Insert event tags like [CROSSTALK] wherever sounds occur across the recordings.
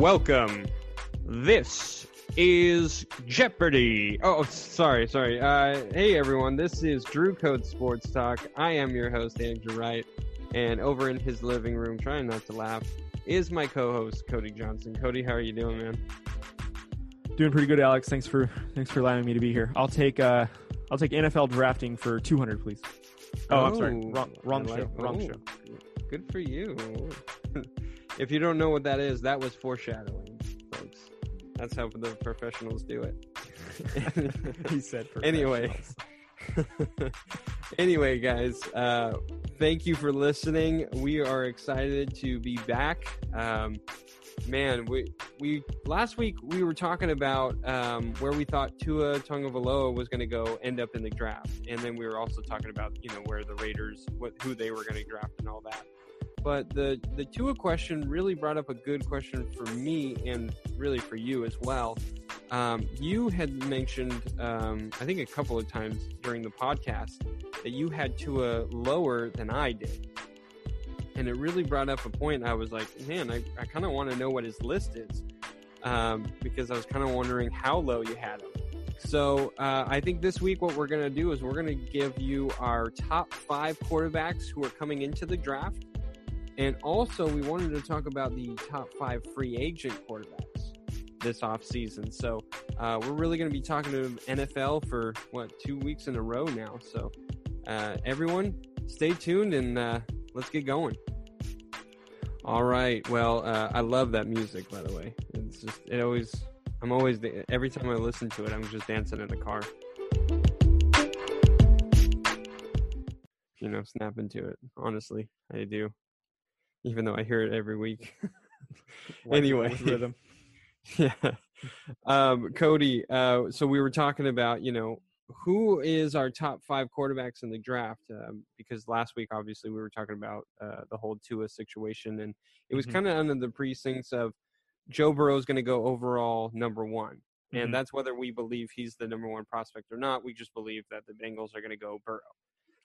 welcome. This is Jeopardy. Oh, sorry, sorry. Uh, hey, everyone. This is Drew Code Sports Talk. I am your host, Andrew Wright. And over in his living room, trying not to laugh, is my co-host Cody Johnson. Cody, how are you doing, man? Doing pretty good, Alex. Thanks for thanks for allowing me to be here. I'll take uh I'll take NFL drafting for 200, please. Oh, I'm sorry. Wrong, wrong I show. like- Wrong oh, show. Good for you. [LAUGHS] if you don't know what that is, that was foreshadowing, folks. That's how the professionals do it. [LAUGHS] he said. [LAUGHS] Anyway. [LAUGHS] anyway, guys, uh, thank you for listening. We are excited to be back. Um, man, we we last week we were talking about um, where we thought Tua Tagovailoa was going to go end up in the draft, and then we were also talking about you know where the Raiders, what who they were going to draft, and all that. But the the Tua question really brought up a good question for me, and really for you as well. Um, you had mentioned, um, I think a couple of times during the podcast, that you had Tua lower than I did. And it really brought up a point. I was like, man, I, I kind of want to know what his list is um, because I was kind of wondering how low you had him. So uh, I think this week what we're going to do is we're going to give you our top five quarterbacks who are coming into the draft. And also, we wanted to talk about the top five free agent quarterbacks this offseason. So uh, we're really going to be talking to NFL for what two weeks in a row now. So uh, everyone, stay tuned and uh, let's get going. All right. Well, uh, I love that music. By the way, it's just it always. I'm always every time I listen to it, I'm just dancing in the car. You know, snapping to it. Honestly, I do. Even though I hear it every week. [LAUGHS] Anyway. rhythm. [LAUGHS] yeah. Um, Cody, uh, so we were talking about, you know, who is our top five quarterbacks in the draft? Um, because last week, obviously, we were talking about uh, the whole Tua situation, and it was Mhm. kind of under the precincts of Joe Burrow is going to go overall number one. And Mhm. that's whether we believe he's the number one prospect or not. We just believe that the Bengals are going to go Burrow.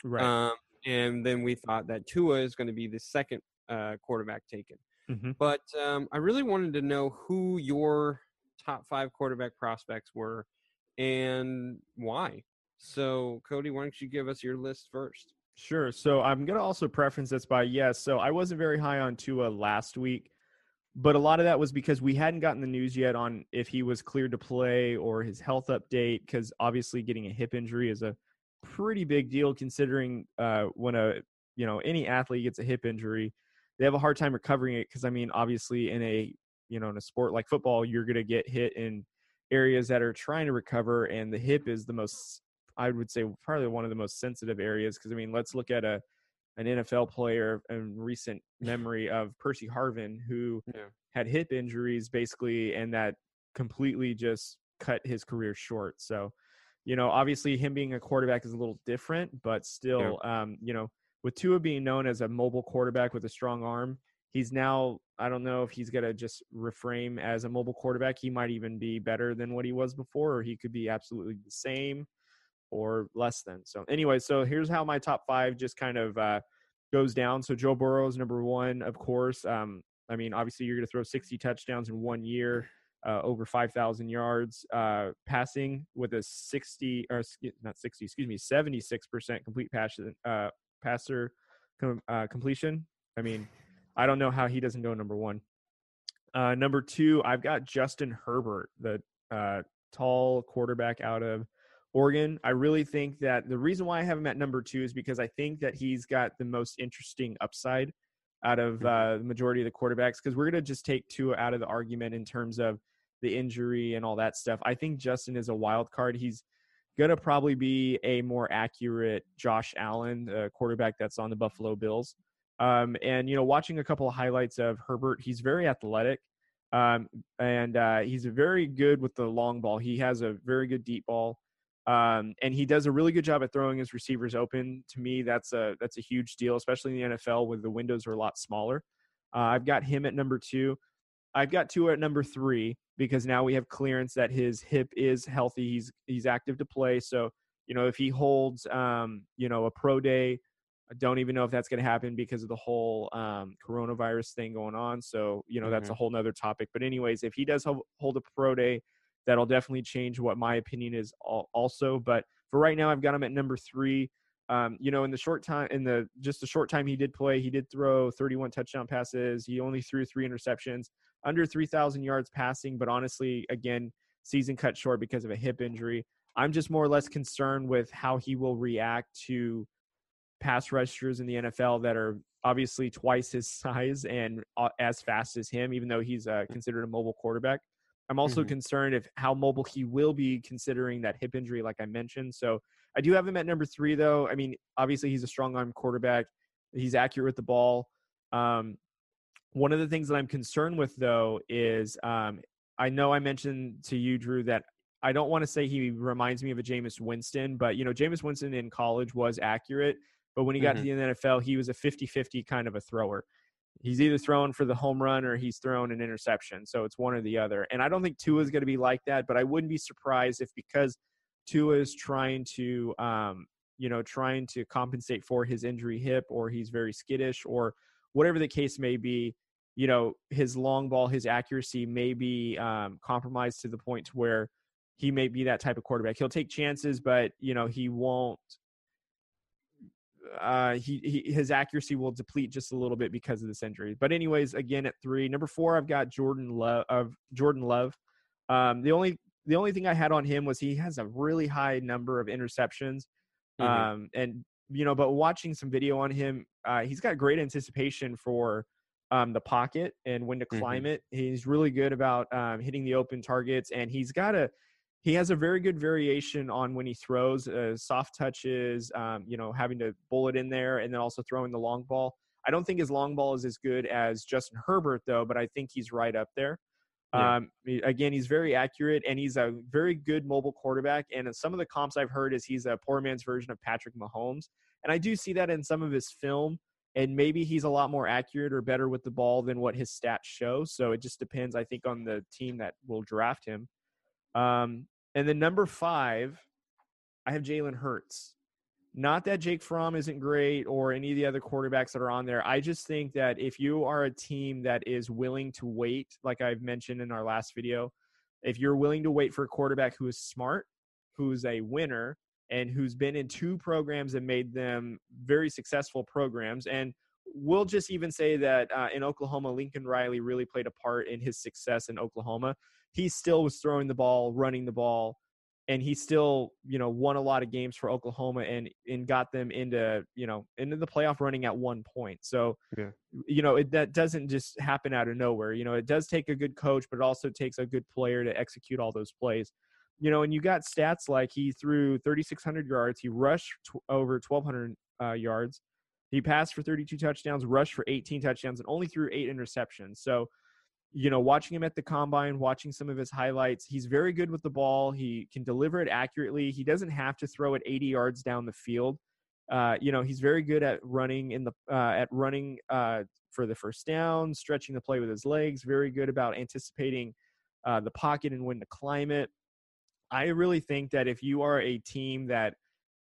Right. Um, and then we thought that Tua is going to be the second uh, quarterback taken. hmm But um, I really wanted to know who your top five quarterback prospects were and why. So, Cody, why don't you give us your list first? Sure. So I'm gonna also preference this by yes. So I wasn't very high on Tua last week, but a lot of that was because we hadn't gotten the news yet on if he was cleared to play or his health update. Because obviously, getting a hip injury is a pretty big deal considering uh, when a you know any athlete gets a hip injury, they have a hard time recovering it. Because I mean, obviously, in a you know in a sport like football, you're gonna get hit in areas that are trying to recover, and the hip is the most I would say probably one of the most sensitive areas because I mean, let's look at a an NFL player in recent memory of Percy Harvin who Yeah. had hip injuries basically, and that completely just cut his career short. So, you know, obviously him being a quarterback is a little different, but still, um, you know, with Tua being known as a mobile quarterback with a strong arm, he's now I don't know if he's gonna just reframe as a mobile quarterback. He might even be better than what he was before, or he could be absolutely the same or less than. So anyway, so here's how my top five just kind of uh, goes down. So Joe Burrow is number one, of course. Um, I mean, obviously you're going to throw 60 touchdowns in one year, uh, over 5,000 yards uh, passing with a 60 or not 60, excuse me, 76% complete pass uh, passer com- uh, completion. I mean, I don't know how he doesn't go number one. Uh, number two, I've got Justin Herbert, the uh, tall quarterback out of Oregon. I really think that the reason why I have him at number Tua is because I think that he's got the most interesting upside out of uh, the majority of the quarterbacks. Because we're going to just take two out of the argument in terms of the injury and all that stuff. I think Justin is a wild card. He's going to probably be a more accurate Josh Allen, the quarterback that's on the Buffalo Bills. Um, and you know, watching a couple of highlights of Herbert, he's very athletic, um, and uh, he's very good with the long ball. He has a very good deep ball, um, and he does a really good job at throwing his receivers open. To me, that's a that's a huge deal, especially in the NFL where the windows are a lot smaller. Uh, I've got him at number two. I've got Tua at number three because now we have clearance that his hip is healthy. He's he's active to play. So you know if he holds um, you know a pro day I don't even know if that's going to happen because of the whole um, coronavirus thing going on. So, you know, mm-hmm. that's a mm-hmm. whole nother topic. But, anyways, if he does hold a pro day, that'll definitely change what my opinion is also. But for right now, I've got him at number three. Um, you know, in the short time, in the just the short time he did play, he did throw 31 touchdown passes. He only threw three interceptions, under 3,000 yards passing. But honestly, again, season cut short because of a hip injury. I'm just more or less concerned with how he will react to pass rushers in the NFL that are obviously twice his [LAUGHS] size and uh, as fast as him, even though he's uh, considered a mobile quarterback. I'm also mm-hmm. concerned if how mobile he will be considering that hip injury, like I mentioned. So I do have him at number three, though. I mean, obviously he's a strong arm quarterback. He's accurate with the ball. Um, one of the things that I'm concerned with, though, is um, I know I mentioned to you, Drew, that I don't want to say he reminds me of a Jameis Winston, but you know, Jameis Winston in college was accurate, but when he got mm-hmm. to the NFL, he was a 50-50 kind of a thrower. He's either throwing for the home run or he's throwing an interception. So it's one or the other. And I don't think Tua is going to be like that, but I wouldn't be surprised if because Tua is trying to, um, you know, trying to compensate for his injury hip or he's very skittish or whatever the case may be, you know, his long ball, his accuracy may be um, compromised to the point to where he may be that type of quarterback. He'll take chances, but you know, he won't uh, he, he, his accuracy will deplete just a little bit because of this injury. But anyways, again at three, number four, I've got Jordan Love of Jordan Love. Um, the only the only thing I had on him was he has a really high number of interceptions. Mm-hmm. Um, and you know, but watching some video on him, uh, he's got great anticipation for um, the pocket and when to climb mm-hmm. it. He's really good about um, hitting the open targets, and he's got a he has a very good variation on when he throws uh, soft touches, um, you know, having to bullet in there and then also throwing the long ball. I don't think his long ball is as good as Justin Herbert, though, but I think he's right up there. Um, again, he's very accurate and he's a very good mobile quarterback. And some of the comps I've heard is he's a poor man's version of Patrick Mahomes. And I do see that in some of his film. And maybe he's a lot more accurate or better with the ball than what his stats show. So it just depends, I think, on the team that will draft him. Um, and then number five, I have Jalen Hurts. Not that Jake Fromm isn't great or any of the other quarterbacks that are on there. I just think that if you are a team that is willing to wait, like I've mentioned in our last video, if you're willing to wait for a quarterback who is smart, who's a winner, and who's been in two programs and made them very successful programs, and we'll just even say that uh, in Oklahoma, Lincoln Riley really played a part in his success in Oklahoma he still was throwing the ball, running the ball, and he still, you know, won a lot of games for Oklahoma and and got them into, you know, into the playoff running at one point. So, yeah. you know, it, that doesn't just happen out of nowhere. You know, it does take a good coach, but it also takes a good player to execute all those plays. You know, and you got stats like he threw 3,600 yards, he rushed t- over 1,200 uh, yards, he passed for 32 touchdowns, rushed for 18 touchdowns, and only threw eight interceptions. So, you know, watching him at the combine, watching some of his highlights, he's very good with the ball. He can deliver it accurately. He doesn't have to throw it 80 yards down the field. Uh, you know, he's very good at running in the uh, at running uh, for the first down, stretching the play with his legs. Very good about anticipating uh, the pocket and when to climb it. I really think that if you are a team that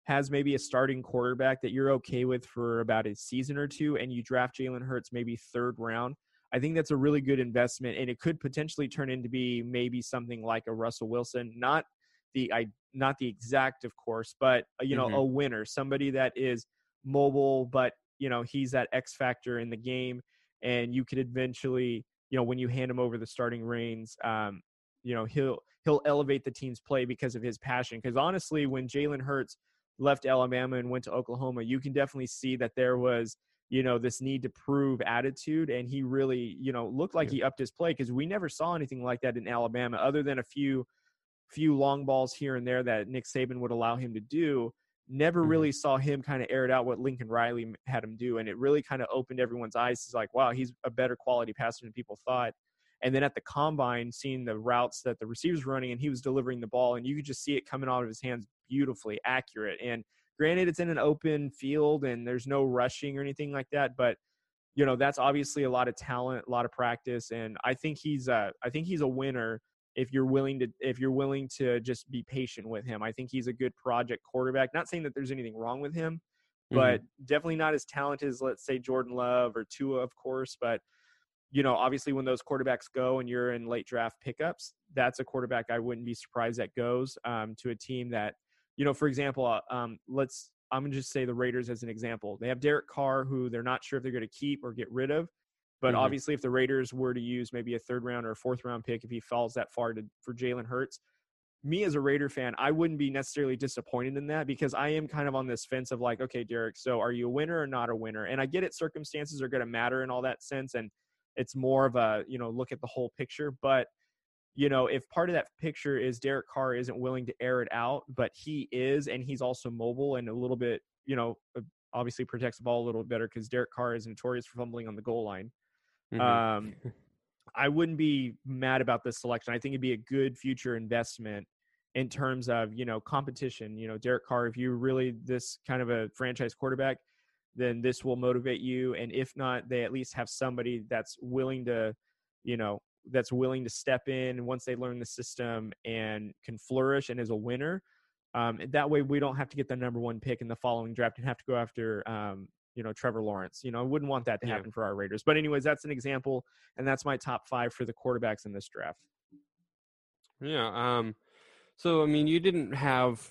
has maybe a starting quarterback that you're okay with for about a season or two, and you draft Jalen Hurts maybe third round, I think that's a really good investment, and it could potentially turn into be maybe something like a Russell Wilson, not the I not the exact, of course, but uh, you know, mm-hmm. a winner, somebody that is mobile, but you know, he's that X factor in the game, and you could eventually, you know, when you hand him over the starting reins, um, you know, he'll he'll elevate the team's play because of his passion. Because honestly, when Jalen Hurts left Alabama and went to Oklahoma, you can definitely see that there was you know this need to prove attitude and he really you know looked like yeah. he upped his play because we never saw anything like that in alabama other than a few few long balls here and there that nick saban would allow him to do never mm-hmm. really saw him kind of aired out what lincoln riley had him do and it really kind of opened everyone's eyes it's like wow he's a better quality passer than people thought and then at the combine seeing the routes that the receivers were running and he was delivering the ball and you could just see it coming out of his hands beautifully accurate and Granted, it's in an open field and there's no rushing or anything like that, but you know that's obviously a lot of talent, a lot of practice, and I think he's a I think he's a winner if you're willing to if you're willing to just be patient with him. I think he's a good project quarterback. Not saying that there's anything wrong with him, but mm-hmm. definitely not as talented as let's say Jordan Love or Tua, of course. But you know, obviously when those quarterbacks go and you're in late draft pickups, that's a quarterback I wouldn't be surprised that goes um, to a team that, you know, for example, uh, um, let's I'm gonna just say the Raiders as an example. They have Derek Carr, who they're not sure if they're going to keep or get rid of. But mm-hmm. obviously, if the Raiders were to use maybe a third round or a fourth round pick, if he falls that far to, for Jalen Hurts, me as a Raider fan, I wouldn't be necessarily disappointed in that because I am kind of on this fence of like, okay, Derek, so are you a winner or not a winner? And I get it, circumstances are going to matter in all that sense, and it's more of a you know look at the whole picture. But you know, if part of that picture is Derek Carr isn't willing to air it out, but he is, and he's also mobile and a little bit, you know, uh, obviously protects the ball a little bit better because Derek Carr is notorious for fumbling on the goal line. Mm-hmm. Um, I wouldn't be mad about this selection. I think it'd be a good future investment in terms of you know competition. You know, Derek Carr, if you really this kind of a franchise quarterback, then this will motivate you. And if not, they at least have somebody that's willing to, you know, that's willing to step in once they learn the system and can flourish and is a winner. Um, that way, we don't have to get the number one pick in the following draft and have to go after, um, you know, Trevor Lawrence. You know, I wouldn't want that to happen yeah. for our Raiders. But, anyways, that's an example, and that's my top five for the quarterbacks in this draft. Yeah. Um, so, I mean, you didn't have.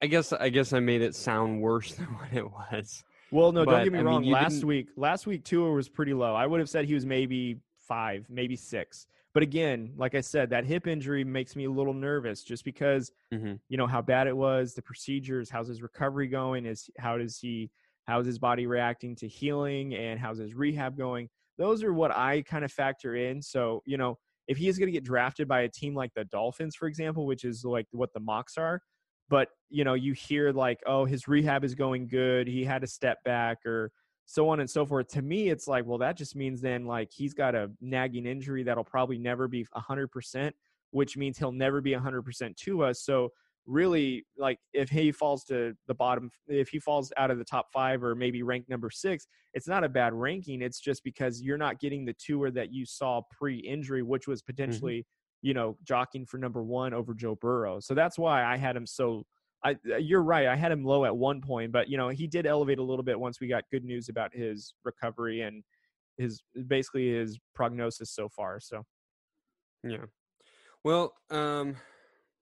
I guess I guess I made it sound worse [LAUGHS] than what it was. Well, no, but, don't get me I wrong. Mean, last didn't... week, last week Tua was pretty low. I would have said he was maybe five, maybe six. But again, like I said, that hip injury makes me a little nervous just because mm-hmm. you know how bad it was, the procedures, how's his recovery going, is how does he how's his body reacting to healing and how's his rehab going? Those are what I kind of factor in. So, you know, if he is going to get drafted by a team like the Dolphins, for example, which is like what the mocks are, but you know, you hear like, oh, his rehab is going good, he had a step back, or so on and so forth. To me, it's like, well, that just means then like he's got a nagging injury that'll probably never be 100%, which means he'll never be 100% to us. So really like if he falls to the bottom if he falls out of the top five or maybe ranked number six it's not a bad ranking it's just because you're not getting the Tua that you saw pre-injury which was mm-hmm. potentially mm-hmm. you know jockeying for number one over joe burrow so that's why i had him so I, uh, you're right. I had him low at one point, but you know he did elevate a little bit once we got good news about his recovery and his basically his prognosis so far. So, yeah. Well, um,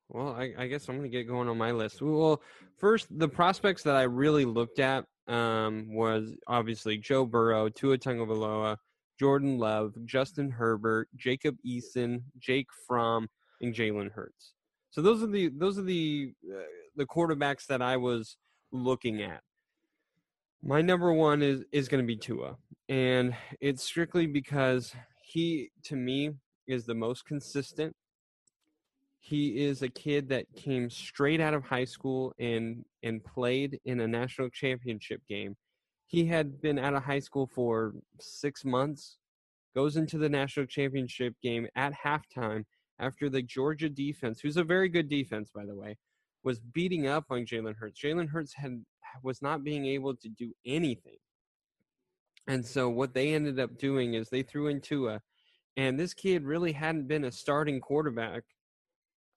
well, I, I, guess I'm to get going on my list. Well, first, the prospects that I really looked at um, was obviously Joe Burrow, Tua Tagovailoa, Jordan Love, Justin Herbert, Jacob Eason, Jake Fromm, and Jalen Hurts. So those are the those are the uh, the quarterbacks that I was looking at. My number one is is going to be Tua, and it's strictly because he, to me, is the most consistent he is a kid that came straight out of high school and and played in a national championship game. He had been out of high school for 6 months, goes into the national championship game at halftime after the Georgia defense, who's a very good defense by the way, was beating up on Jalen Hurts. Jalen Hurts had was not being able to do anything. And so what they ended up doing is they threw in Tua, and this kid really hadn't been a starting quarterback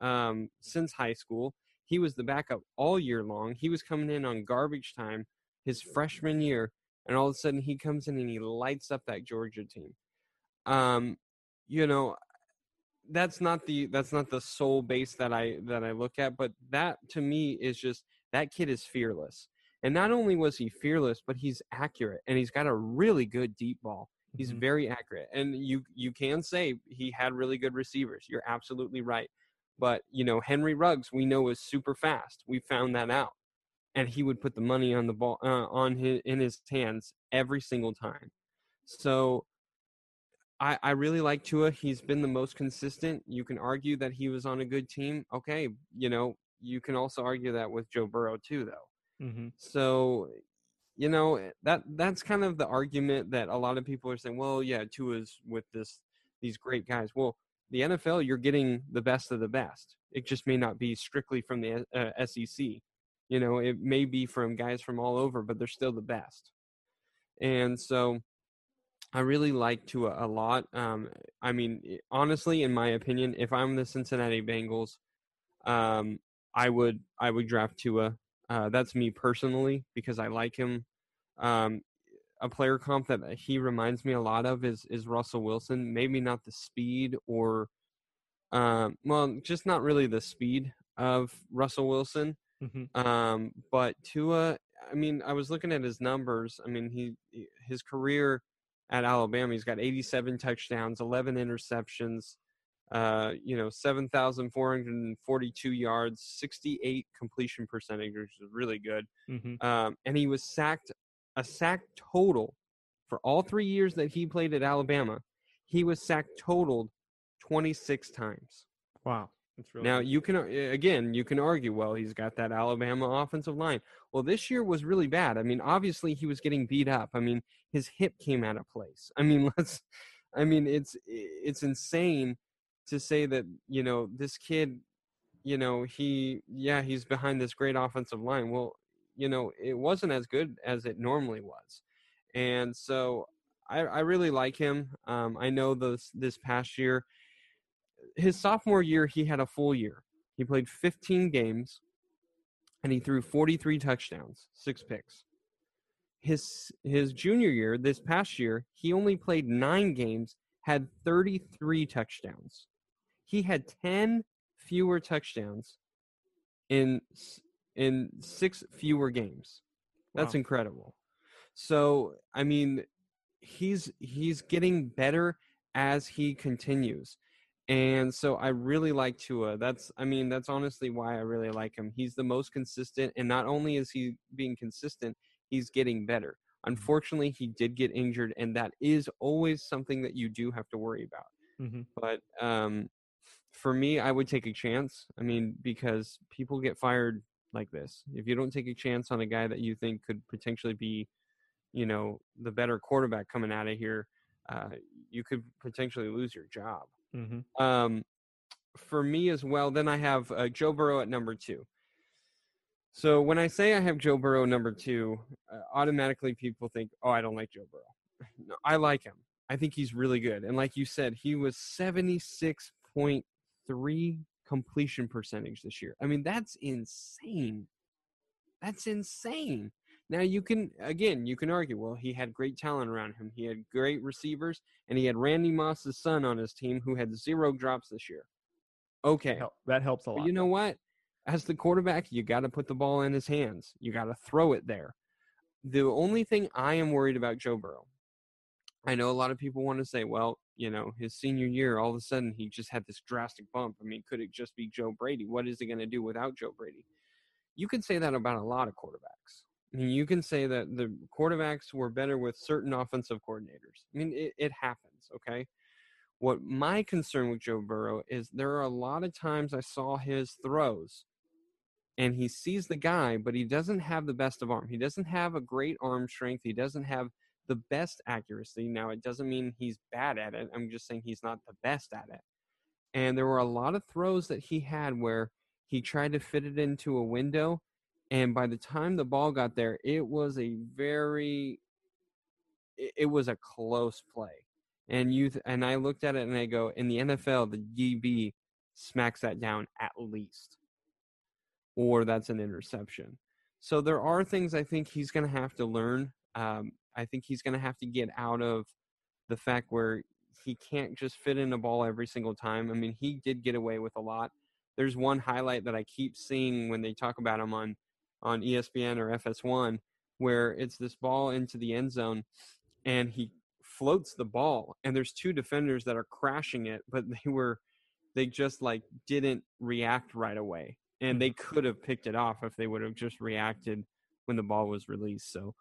um, since high school. He was the backup all year long. He was coming in on garbage time his freshman year, and all of a sudden he comes in and he lights up that Georgia team. Um, you know, that's not the that's not the sole base that I that I look at, but that to me is just that kid is fearless. And not only was he fearless, but he's accurate and he's got a really good deep ball. He's mm-hmm. very accurate. And you you can say he had really good receivers. You're absolutely right. But you know, Henry Ruggs, we know is super fast. We found that out, and he would put the money on the ball uh, on his in his hands every single time. So, I I really like Tua. He's been the most consistent. You can argue that he was on a good team. Okay, you know, you can also argue that with Joe Burrow too, though. Mm-hmm. So, you know, that that's kind of the argument that a lot of people are saying. Well, yeah, Tua's with this these great guys. Well, the NFL, you're getting the best of the best. It just may not be strictly from the uh, SEC. You know, it may be from guys from all over, but they're still the best. And so I really like Tua a lot. Um, I mean, honestly, in my opinion, if I'm the Cincinnati Bengals, um, I would I would draft Tua. Uh, that's me personally because I like him. Um, a player comp that he reminds me a lot of is is Russell Wilson. Maybe not the speed or, um, well, just not really the speed of Russell Wilson. Mm-hmm. Um, but Tua, I mean, I was looking at his numbers. I mean, he his career at Alabama, he's got 87 touchdowns, 11 interceptions, uh, you know, 7,442 yards, 68 completion percentage, which is really good. Mm-hmm. Um, and he was sacked a sack total for all three years that he played at Alabama. He was sacked totaled 26 times. Wow. That's really Now you can again you can argue well he's got that Alabama offensive line. Well, this year was really bad. I mean, obviously he was getting beat up. I mean, his hip came out of place. I mean, [LAUGHS] let's I mean, it's it's insane to say that, you know, this kid, you know, he yeah, he's behind this great offensive line. Well, you know, it wasn't as good as it normally was. And so I, I really like him. Um, I know this this past year his sophomore year, he had a full year. He played 15 games and he threw 43 touchdowns, six picks. His his junior year, this past year, he only played 9 games, had 33 touchdowns. He had 10 fewer touchdowns in in 6 fewer games. That's Wow. incredible. So, I mean, he's he's getting better as he continues. And so I really like Tua. That's I mean, that's honestly why I really like him. He's the most consistent and not only is he being consistent, he's getting better. Unfortunately, he did get injured and that is always something that you do have to worry about. Mhm. But um for me, I would take a chance. I mean, because people get fired like this. If you don't take a chance on a guy that you think could potentially be, you know, the better quarterback coming out of here, uh, you could potentially lose your job. Mhm. Um, for me as well, then I have uh, Joe Burrow at number two. So when I say I have Joe Burrow number two, uh, automatically people think, oh, I don't like Joe Burrow. [LAUGHS] No, I like him. I think he's really good. And like you said, he was 76.3 completion percentage this year. I mean, that's insane. That's insane. Now you can again, you can argue, well, he had great talent around him. He had great receivers, and he had Randy Moss's son on his team who had zero drops this year. Okay. That helps a But lot. you know what? As the quarterback, you got to put the ball in his hands. You got to throw it there. The only thing I am worried about Joe Burrow, I know a lot of people want to say, well, you know, his senior year, all of a sudden he just had this drastic bump. I mean, could it just be Joe Brady? What is he going to do without Joe Brady? You can say that about a lot of quarterbacks. I mean, you can say that the quarterbacks were better with certain offensive coordinators. I mean, it, it happens, okay? What my concern with Joe Burrow is there are a lot of times I saw his throws and he sees the guy, but he doesn't have the best of arm. He doesn't have a great arm strength. He doesn't have the best accuracy. Now, it doesn't mean he's bad at it. I'm just saying he's not the best at it. And there were a lot of throws that he had where he tried to fit it into a window. And by the time the ball got there, it was a very, it, was a close play. And you th- and I looked at it and I go, in the NFL, the DB smacks that down at least, or that's an interception. So there are things I think he's going to have to learn. Um, I think he's going to have to get out of the fact where he can't just fit in a ball every single time. I mean, he did get away with a lot. There's one highlight that I keep seeing when they talk about him on on ESPN or FS1 where it's this ball into the end zone and he floats the ball and there's two defenders that are crashing it but they were they just like didn't react right away. And they could have picked it off if they would have just reacted when the ball was released. So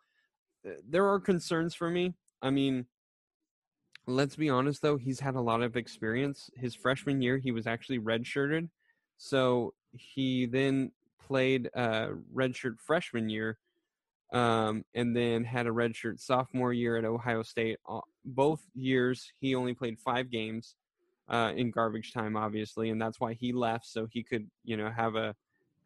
uh, there are concerns for me. I mean let's be honest though he's had a lot of experience. His freshman year he was actually redshirted. So he then played uh redshirt freshman year um, and then had a redshirt sophomore year at Ohio State. Both years, he only played five games uh, in garbage time, obviously, and that's why he left so he could, you know, have a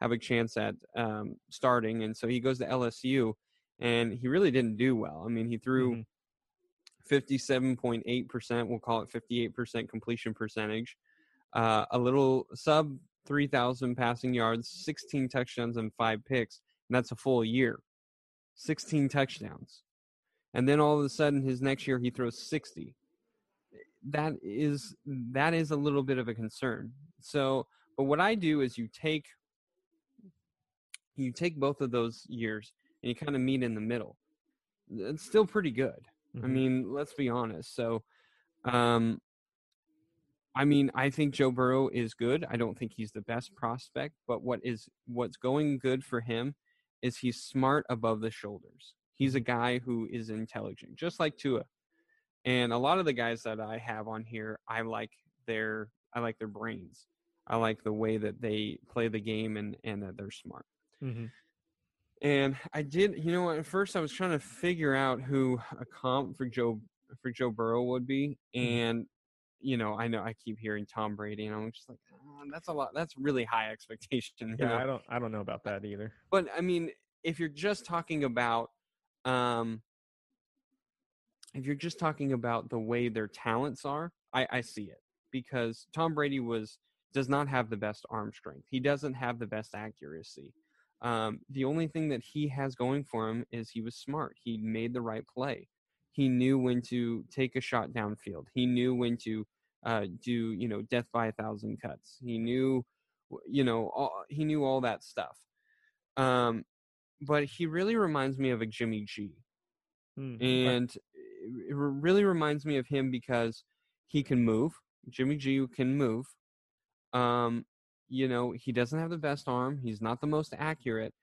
have a chance at um, starting. And so he goes to LSU, and he really didn't do well. I mean, he threw Mhm. fifty-seven point eight percent. We'll call it fifty-eight percent completion percentage. Uh, a little sub three thousand passing yards, sixteen touchdowns, and five picks and that's a full year. 16 touchdowns. And then all of a sudden his next year he throws 60. That is that is a little bit of a concern. So, but what I do is you take you take both of those years and you kind of meet in the middle. It's still pretty good. Mm-hmm. I mean, let's be honest. So, um, I mean, I think Joe Burrow is good. I don't think he's the best prospect, but what is what's going good for him is he's smart above the shoulders. He's a guy who is intelligent, just like Tua. And a lot of the guys that I have on here, I like their I like their brains. I like the way that they play the game and and that they're smart. Mm-hmm. And I did, you know, at first I was trying to figure out who a comp for Joe for Joe Burrow would be, mm-hmm. and you know, I know I keep hearing Tom Brady, and I'm just like, oh, that's a lot. That's really high expectation. [LAUGHS] Yeah, know? I don't, I don't know about that either. But I mean, if you're just talking about, um, if you're just talking about the way their talents are, I, I see it because Tom Brady was does not have the best arm strength. He doesn't have the best accuracy. Um, the only thing that he has going for him is he was smart. He made the right play. He knew when to take a shot downfield. He knew when to uh, do you know death by a thousand cuts. He knew you know all, he knew all that stuff. Um, but he really reminds me of a Jimmy G, mm-hmm. and it really reminds me of him because he can move. Jimmy G can move. Um, you know, he doesn't have the best arm. He's not the most accurate.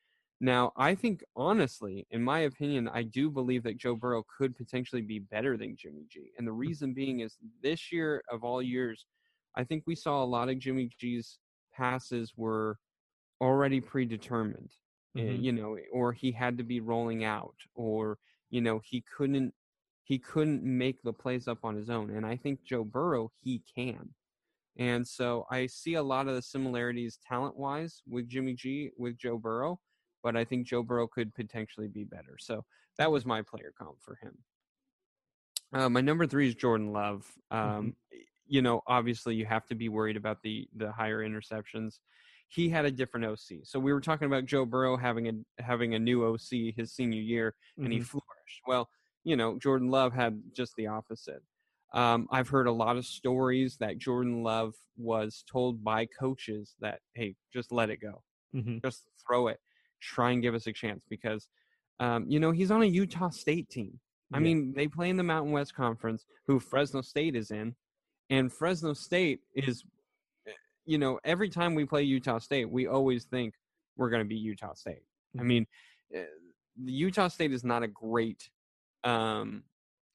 Now, I think honestly, in my opinion, I do believe that Joe Burrow could potentially be better than Jimmy G. And the hmm. reason being is this year of all years, I think we saw a lot of Jimmy G's passes were already predetermined. Eh, mm-hmm. You know, or he had to be rolling out or you know, he couldn't he couldn't make the plays up on his own. And I think Joe Burrow he can. And so I see a lot of the similarities talent wise with Jimmy G with Joe Burrow, but I think Joe Burrow could potentially be better. So that was my player comp for him. Uh, my number three is Jordan Love. Um, mm-hmm. You know, obviously you have to be worried about the the higher interceptions. He had a different OC. So we were talking about Joe Burrow having a having a new OC his senior year, and mm-hmm. he flourished. Well, you know, Jordan Love had just the opposite. Um, I've heard a lot of stories that Jordan Love was told by coaches that, hey, just let it go, mm-hmm. just throw it, try and give us a chance because, um, you know, he's on a Utah State team. I yeah. mean, they play in the Mountain West Conference, who Fresno State is in, and Fresno State is, eh, you know, every time we play Utah State, we always think we're going to be Utah State. Mm-hmm. I mean, uh, Utah State is not a great, um,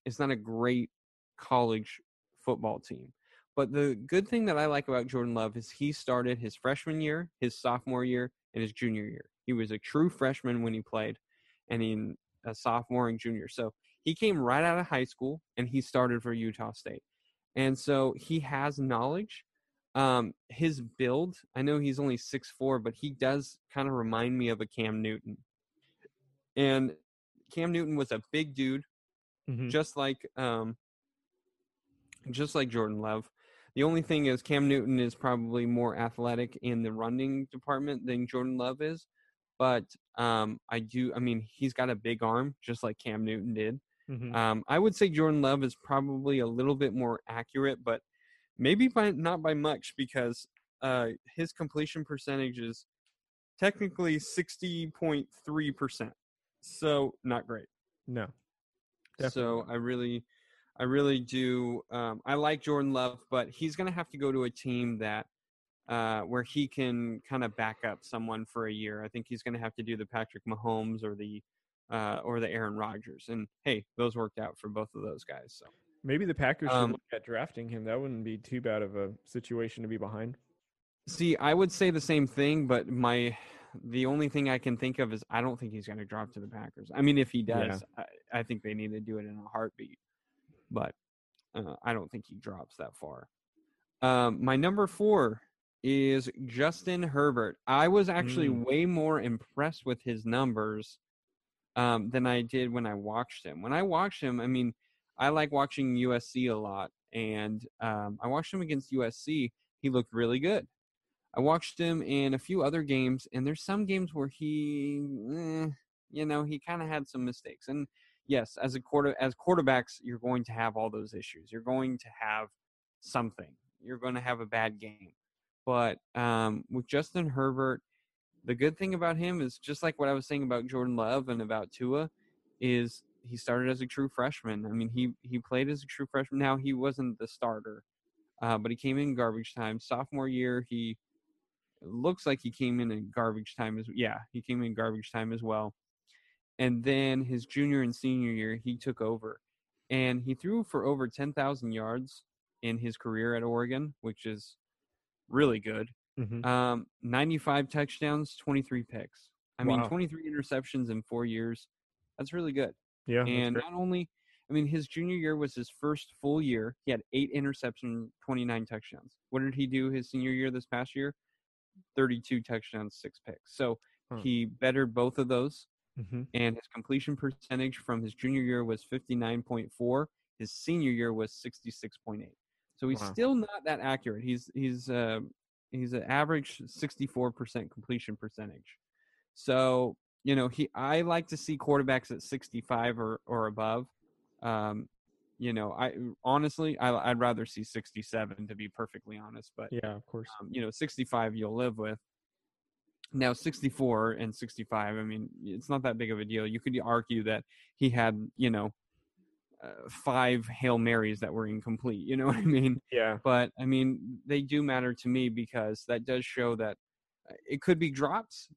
it's not a great college football team. But the good thing that I like about Jordan Love is he started his freshman year, his sophomore year, and his junior year. He was a true freshman when he played, and in a sophomore and junior. So he came right out of high school and he started for Utah State. And so he has knowledge. Um, his build, I know he's only six four, but he does kind of remind me of a Cam Newton. And Cam Newton was a big dude, mm-hmm. just like um, just like Jordan Love. The only thing is Cam Newton is probably more athletic in the running department than Jordan Love is. But um, I do, I mean, he's got a big arm, just like Cam Newton did. Mm-hmm. Um, I would say Jordan Love is probably a little bit more accurate, but maybe by not by much because uh, his completion percentage is technically 60.3%. So not great. No. Definitely. So I really I really do. Um, I like Jordan Love, but he's going to have to go to a team that uh, where he can kind of back up someone for a year. I think he's going to have to do the Patrick Mahomes or the uh, or the Aaron Rodgers. And hey, those worked out for both of those guys. So maybe the Packers should um, look at drafting him. That wouldn't be too bad of a situation to be behind. See, I would say the same thing, but my the only thing I can think of is I don't think he's going to drop to the Packers. I mean, if he does, yeah. I, I think they need to do it in a heartbeat but uh, I don't think he drops that far. Um, my number four is Justin Herbert. I was actually mm. way more impressed with his numbers um, than I did when I watched him. When I watched him, I mean, I like watching USC a lot, and um, I watched him against USC. He looked really good. I watched him in a few other games, and there's some games where he, eh, you know, he kind of had some mistakes. And yes, as a quarter as quarterbacks, you're going to have all those issues. You're going to have something. You're going to have a bad game. But um, with Justin Herbert, the good thing about him is just like what I was saying about Jordan Love and about Tua, is he started as a true freshman. I mean, he he played as a true freshman. Now he wasn't the starter, uh, but he came in garbage time. Sophomore year, he looks like he came in in garbage time as yeah, he came in garbage time as well. And then his junior and senior year, he took over, and he threw for over ten thousand yards in his career at Oregon, which is really good. Mm-hmm. Um, 95 touchdowns, 23 picks. I mean, 23 interceptions in four years. That's really good. Yeah. and not only, I mean, his junior year was his first full year. He had eight interceptions, 29 touchdowns. What did he do his senior year this past year? 32 touchdowns, six picks. So Huh. he bettered both of those. Mhm. And his completion percentage from his junior year was 59.4. His senior year was 66.8. So he's Wow. still not that accurate. He's he's uh, he's an average 64% completion percentage. So you know he I like to see quarterbacks at 65 or or above. Um, you know I honestly I, I'd rather see 67 to be perfectly honest, but Yeah, of course. um, you know 65 you'll live with. Now 64 and 65, I mean it's not that big of a deal. You could argue that he had you know uh, five hail marys that were incomplete. You know [LAUGHS] what I mean? Yeah. but I mean, they do matter to me because that does show that uh, it could be drops.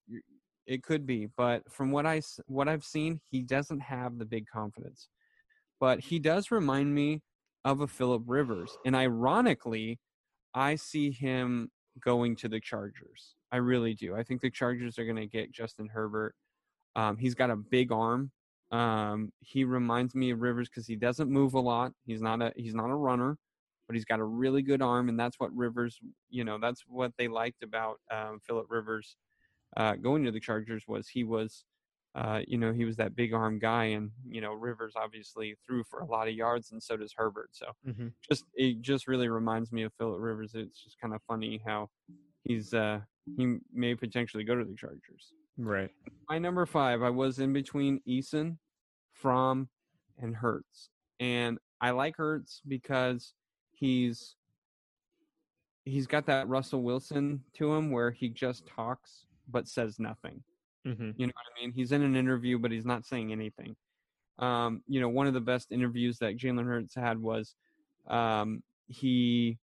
It could be, but from what I what I've seen, he doesn't have the big confidence. But he does remind me of a Philip Rivers, and ironically, I see him going to the Chargers. I really do. I think the Chargers are going to get Justin Herbert. Um, he's got a big arm. Um, he reminds me of Rivers because he doesn't move a lot. He's not a he's not a runner, but he's got a really good arm, and that's what Rivers, you know, that's what they liked about um, Philip Rivers uh, going to the Chargers was he was, uh, you know, he was that big arm guy, and you know, Rivers obviously threw for a lot of yards, and so does Herbert. So Mm-hmm. just it just really reminds me of Philip Rivers. It's just kind of funny how he's uh, he may potentially go to the Chargers Right. my number five, I was in between Eason, Fromm, and Hurts. And I like Hurts because he's he's got that Russell Wilson to him where he just talks but says nothing. Mm-hmm. You know what I mean? He's in an interview, but he's not saying anything. Um, you know, one of the best interviews that Jalen Hurts had was um, he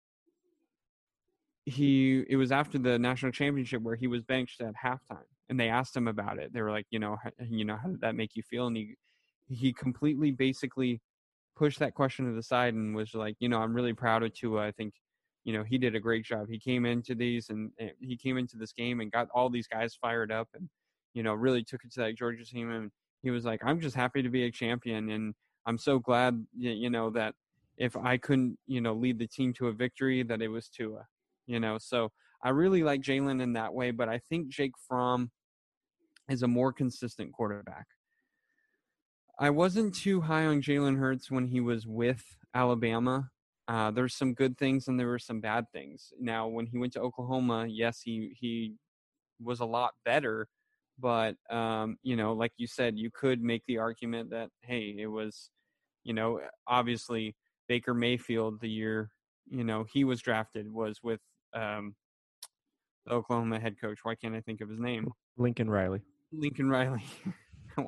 he it was after the national championship where he was benched at halftime, and they asked him about it. They were like, you know, how, you know, how did that make you feel? And he he completely basically pushed that question to the side and was like, you know, I'm really proud of Tua. I think you know he did a great job. He came into these and, and he came into this game and got all these guys fired up and you know really took it to that Georgia team and he was like, I'm just happy to be a champion and I'm so glad you know that if I couldn't you know lead the team to a victory that it was Tua. You know, so I really like Jalen in that way, but I think Jake Fromm is a more consistent quarterback. I wasn't too high on Jalen Hurts when he was with Alabama. Uh, there's some good things and there were some bad things. Now, when he went to Oklahoma, yes, he he was a lot better, but um, you know, like you said, you could make the argument that hey, it was, you know, obviously Baker Mayfield the year you know he was drafted was with um, the Oklahoma head coach. Why can't I think of his name? Lincoln Riley. Lincoln Riley. [LAUGHS]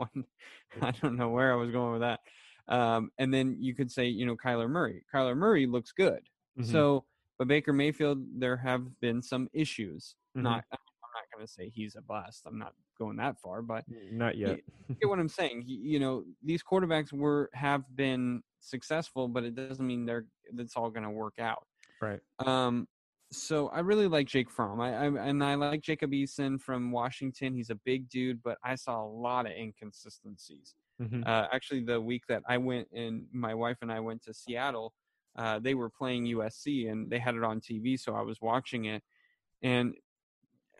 I don't know where I was going with that. Um, and then you could say, you know, Kyler Murray. Kyler Murray looks good. Mhm. So, but Baker Mayfield, there have been some issues. Mhm. Not, I'm not going to say he's a bust. I'm not going that far, but Not yet. you [LAUGHS] get what I'm saying. He- You know, these quarterbacks were have been successful, but it doesn't mean they're that's all going to work out. Right. Um, so I really like Jake Fromm. I, I and I like Jacob Eason from Washington. He's a big dude, but I saw a lot of inconsistencies. Mhm. Uh, actually, the week that I went and my wife and I went to Seattle, uh, they were playing USC and they had it on TV, so I was watching it, and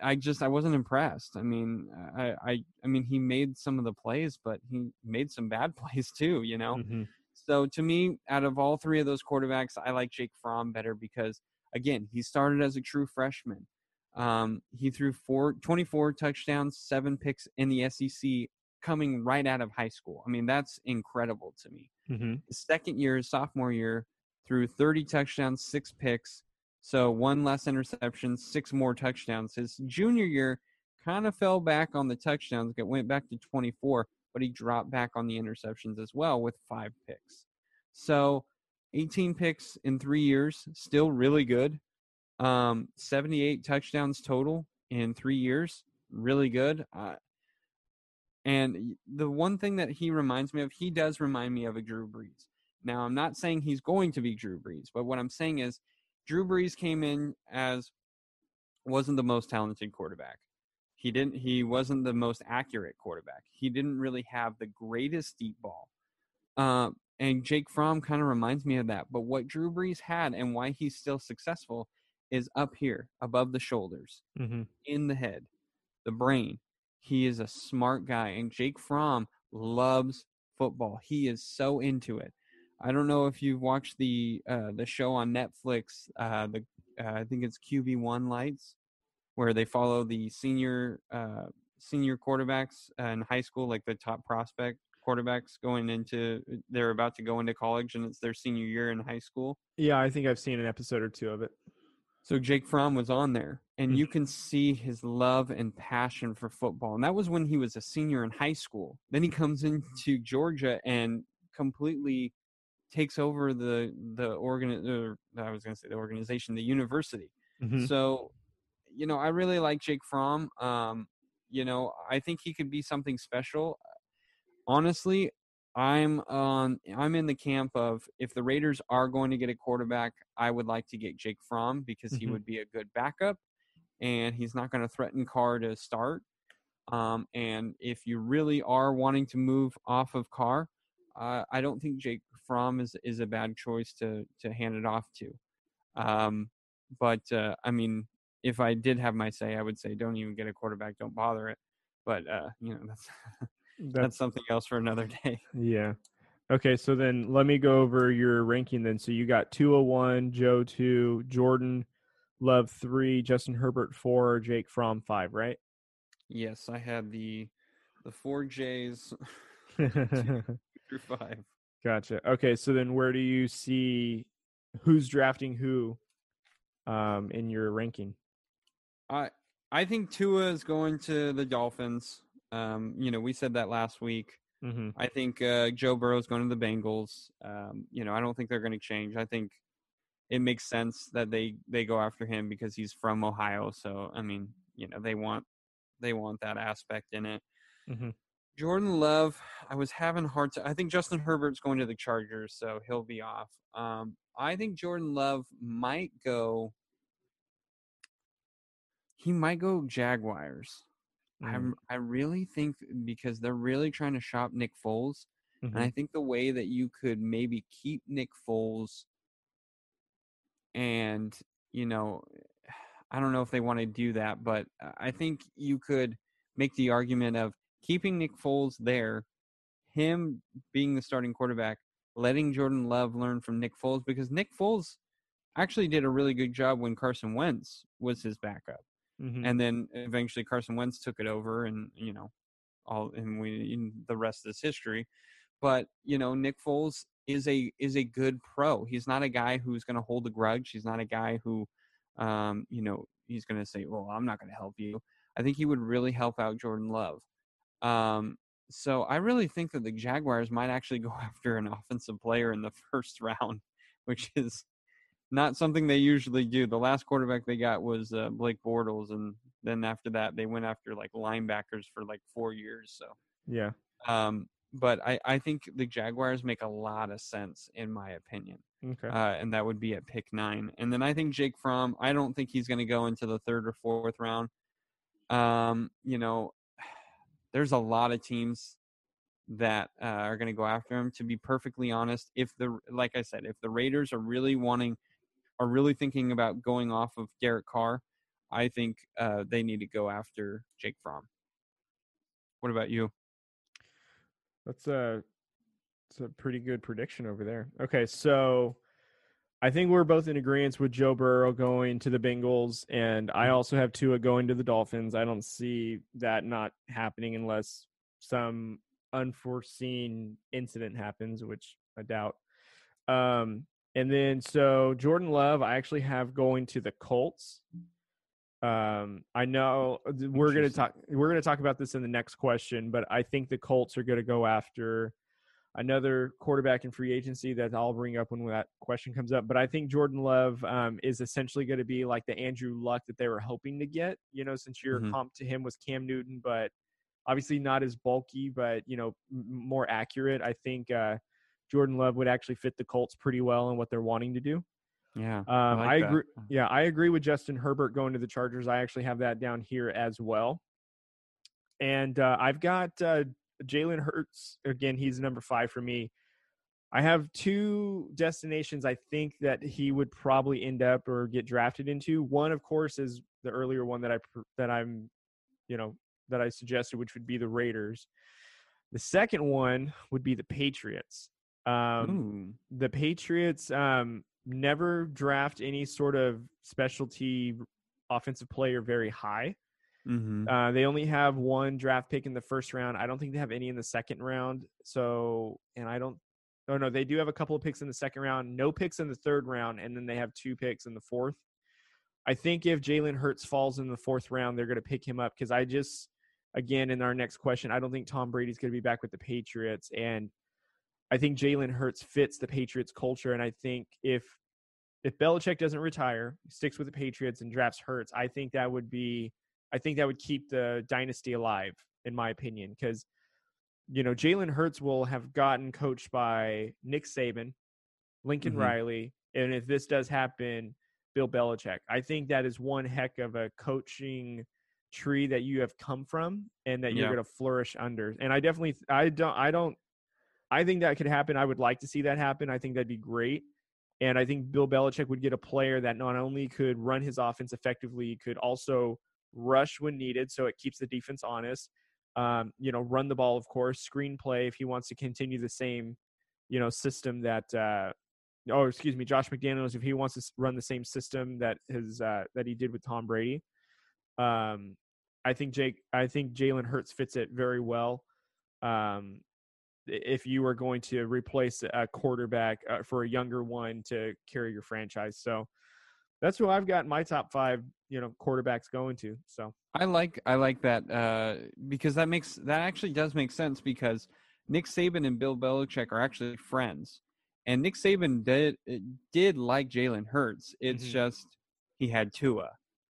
I just I wasn't impressed. I mean, I I I mean he made some of the plays, but he made some bad [LAUGHS] plays too. You know. Mhm. So to me, out of all three of those quarterbacks, I like Jake Fromm better because again, he started as a true freshman. Um, he threw four, 24 touchdowns, seven picks in the SEC coming right out of high school. I mean, that's incredible to me. Mm-hmm. His second year, sophomore year, threw 30 touchdowns, six picks. So one less interception, six more touchdowns. His junior year kind of fell back on the touchdowns, it went back to 24, but he dropped back on the interceptions as well with five picks. So 18 picks in three years, still really good. Um, 78 touchdowns total in three years, really good. Uh, and the one thing that he reminds me of, he does remind me of a Drew Brees. Now, I'm not saying he's going to be Drew Brees, but what I'm saying is Drew Brees came in as wasn't the most talented quarterback. He didn't he wasn't the most accurate quarterback. He didn't really have the greatest deep ball. Uh, and Jake Fromm kind of reminds me of that. But what Drew Brees had and why he's still successful is up here, above the shoulders, Mm-hmm. in the head, the brain. He is a smart guy, and Jake Fromm loves football. He is so into it. I don't know if you've watched the uh, the show on Netflix. Uh, the uh, I think it's QB One Lights, where they follow the senior uh, senior quarterbacks in high school, like the top prospect quarterbacks going into they're about to go into college, and it's their senior year in high school. Yeah, I think I've seen an episode or two of it. So Jake Fromm was on there, and Mhm. you can see his love and passion for football. And that was when he was a senior in high school. Then he comes into Georgia and completely takes over the the organ. Or, I was going to say the organization, the university. Mhm. So, you know, I really like Jake Fromm. Um, you know, I think he could be something special. Honestly, I'm on I'm in the camp of if the Raiders are going to get a quarterback, I would like to get Jake Fromm because he Mhm. would be a good backup and he's not going to threaten Carr to start. Um, and if you really are wanting to move off of Carr, uh, I don't think Jake Fromm is is a bad choice to to hand it off to. Um, but uh, I mean, if I did have my say, I would say don't even get a quarterback, don't bother it. But uh, you know, that's [LAUGHS] that's That's something else for another [LAUGHS] day. yeah. Okay, so then let me go over your ranking then. So you got Tua 1, Joe 2, Jordan Love 3, Justin Herbert 4, Jake Fromm 5, right? Yes, I had the the four J's [LAUGHS] [LAUGHS] through five. gotcha. Okay, so then where do you see who's drafting who um in your ranking? I I think Tua is going to the Dolphins. Um, you know, we said that last week. Mhm. I think uh, Joe Burrow's going to the Bengals. Um, you know, I don't think they're going to change. I think it makes sense that they they go after him because he's from Ohio. So I mean, you know, they want they want that aspect in it. Mhm. Jordan Love, I was having a hard time. I think Justin Herbert's going to the Chargers, so he'll be off. Um, I think Jordan Love might go. He might go Jaguars. Mm. I'm I really think because they're really trying to shop Nick Foles, Mhm. and I think the way that you could maybe keep Nick Foles, and you know, [SIGHS] I don't know if they want to do that, but I think you could make the argument of keeping Nick Foles there, him being the starting quarterback, letting Jordan Love learn from Nick Foles because Nick Foles actually did a really good job when Carson Wentz was his backup Mhm. and then eventually Carson Wentz took it over, and you know, all and we the rest is history. But you know, Nick Foles is a is a good pro. He's not a guy who's going to hold a grudge. He's not a guy who, um, you know, he's going to say, "Well, I'm not going to help you." I think he would really help out Jordan Love. Um, so I really think that the Jaguars might actually go [LAUGHS] after an offensive player in the first round, which is not something they usually do. The last quarterback they got was uh, Blake Bortles, and then after that they went after like linebackers for like four years. So, Yeah. um, but I I think the Jaguars make a lot of sense in my opinion, Okay. uh, and that would be at pick nine. And then I think Jake Fromm. I don't think he's going to go into the third or fourth round. Um, you know, [SIGHS] there's a lot of teams that uh, are going to go after him. To be perfectly honest, if the like I said, if the Raiders are really wanting, are really thinking about going off of Derek Carr, I think uh, they need to go after Jake Fromm. What about you? That's a that's a pretty good prediction over there. Okay, so I think we're both in agreement with Joe Burrow going to the Bengals, and I mm-hmm. also have Tua going to the Dolphins. I don't see that not happening unless some unforeseen incident happens, which I doubt. Um, and then so Jordan Love, I actually have going to the Colts. Um, I know uh, we're gonna talk we're gonna talk about this in the next question, but I think the Colts are gonna go after another quarterback in free agency that I'll bring up when that question comes up. But I think Jordan Love um, is essentially going to be like the Andrew Luck that they were hoping to get. You know, since your mm-hmm. comp to him was Cam Newton, but obviously not as bulky, but you know m- more accurate. I think uh, Jordan Love would actually fit the Colts pretty well and what they're wanting to do. Yeah, um, I, like I agree. Yeah, I agree with Justin Herbert going to the Chargers. I actually have that down here as well. And uh, I've got uh, Jalen Hurts, again, he's number five for me. I have two destinations I think that he would probably end up or get drafted into. One, of course, is the earlier one that I that I'm, you know, that I suggested, which would be the Raiders. The second one would be the Patriots. Um, the Patriots um, never draft any sort of specialty offensive player very high. Mm-hmm. Uh, they only have one draft pick in the first round. I don't think they have any in the second round. So, and I don't. Oh no, they do have a couple of picks in the second round. No picks in the third round, and then they have two picks in the fourth. I think if Jalen Hurts falls in the fourth round, they're going to pick him up because I just, again, in our next question, I don't think Tom Brady's going to be back with the Patriots, and I think Jalen Hurts fits the Patriots culture, and I think if if Belichick doesn't retire, sticks with the Patriots and drafts Hurts, I think that would be I think that would keep the dynasty alive, in my opinion, because you know Jalen Hurts will have gotten coached by Nick Saban, Lincoln mm-hmm. Riley, and if this does happen, Bill Belichick. I think that is one heck of a coaching tree that you have come from and that you're going to flourish under. And I definitely, I don't, I don't, I think that could happen. I would like to see that happen. I think that'd be great. And I think Bill Belichick would get a player that not only could run his offense effectively, could also rush when needed, so it keeps the defense honest. Um, you know, run the ball, of course, screenplay if he wants to continue the same, you know, system that. Uh, oh, excuse me, Josh McDaniels if he wants to run the same system that his uh, that he did with Tom Brady. Um, I think Jake, I think Jalen Hurts fits it very well. Um, if you were going to replace a quarterback uh, for a younger one to carry your franchise, so that's who I've got my top five, you know, quarterbacks going to. So I like I like that uh, because that makes that actually does make sense because Nick Saban and Bill Belichick are actually friends, and Nick Saban did did like Jalen Hurts. It's mm-hmm. just he had Tua,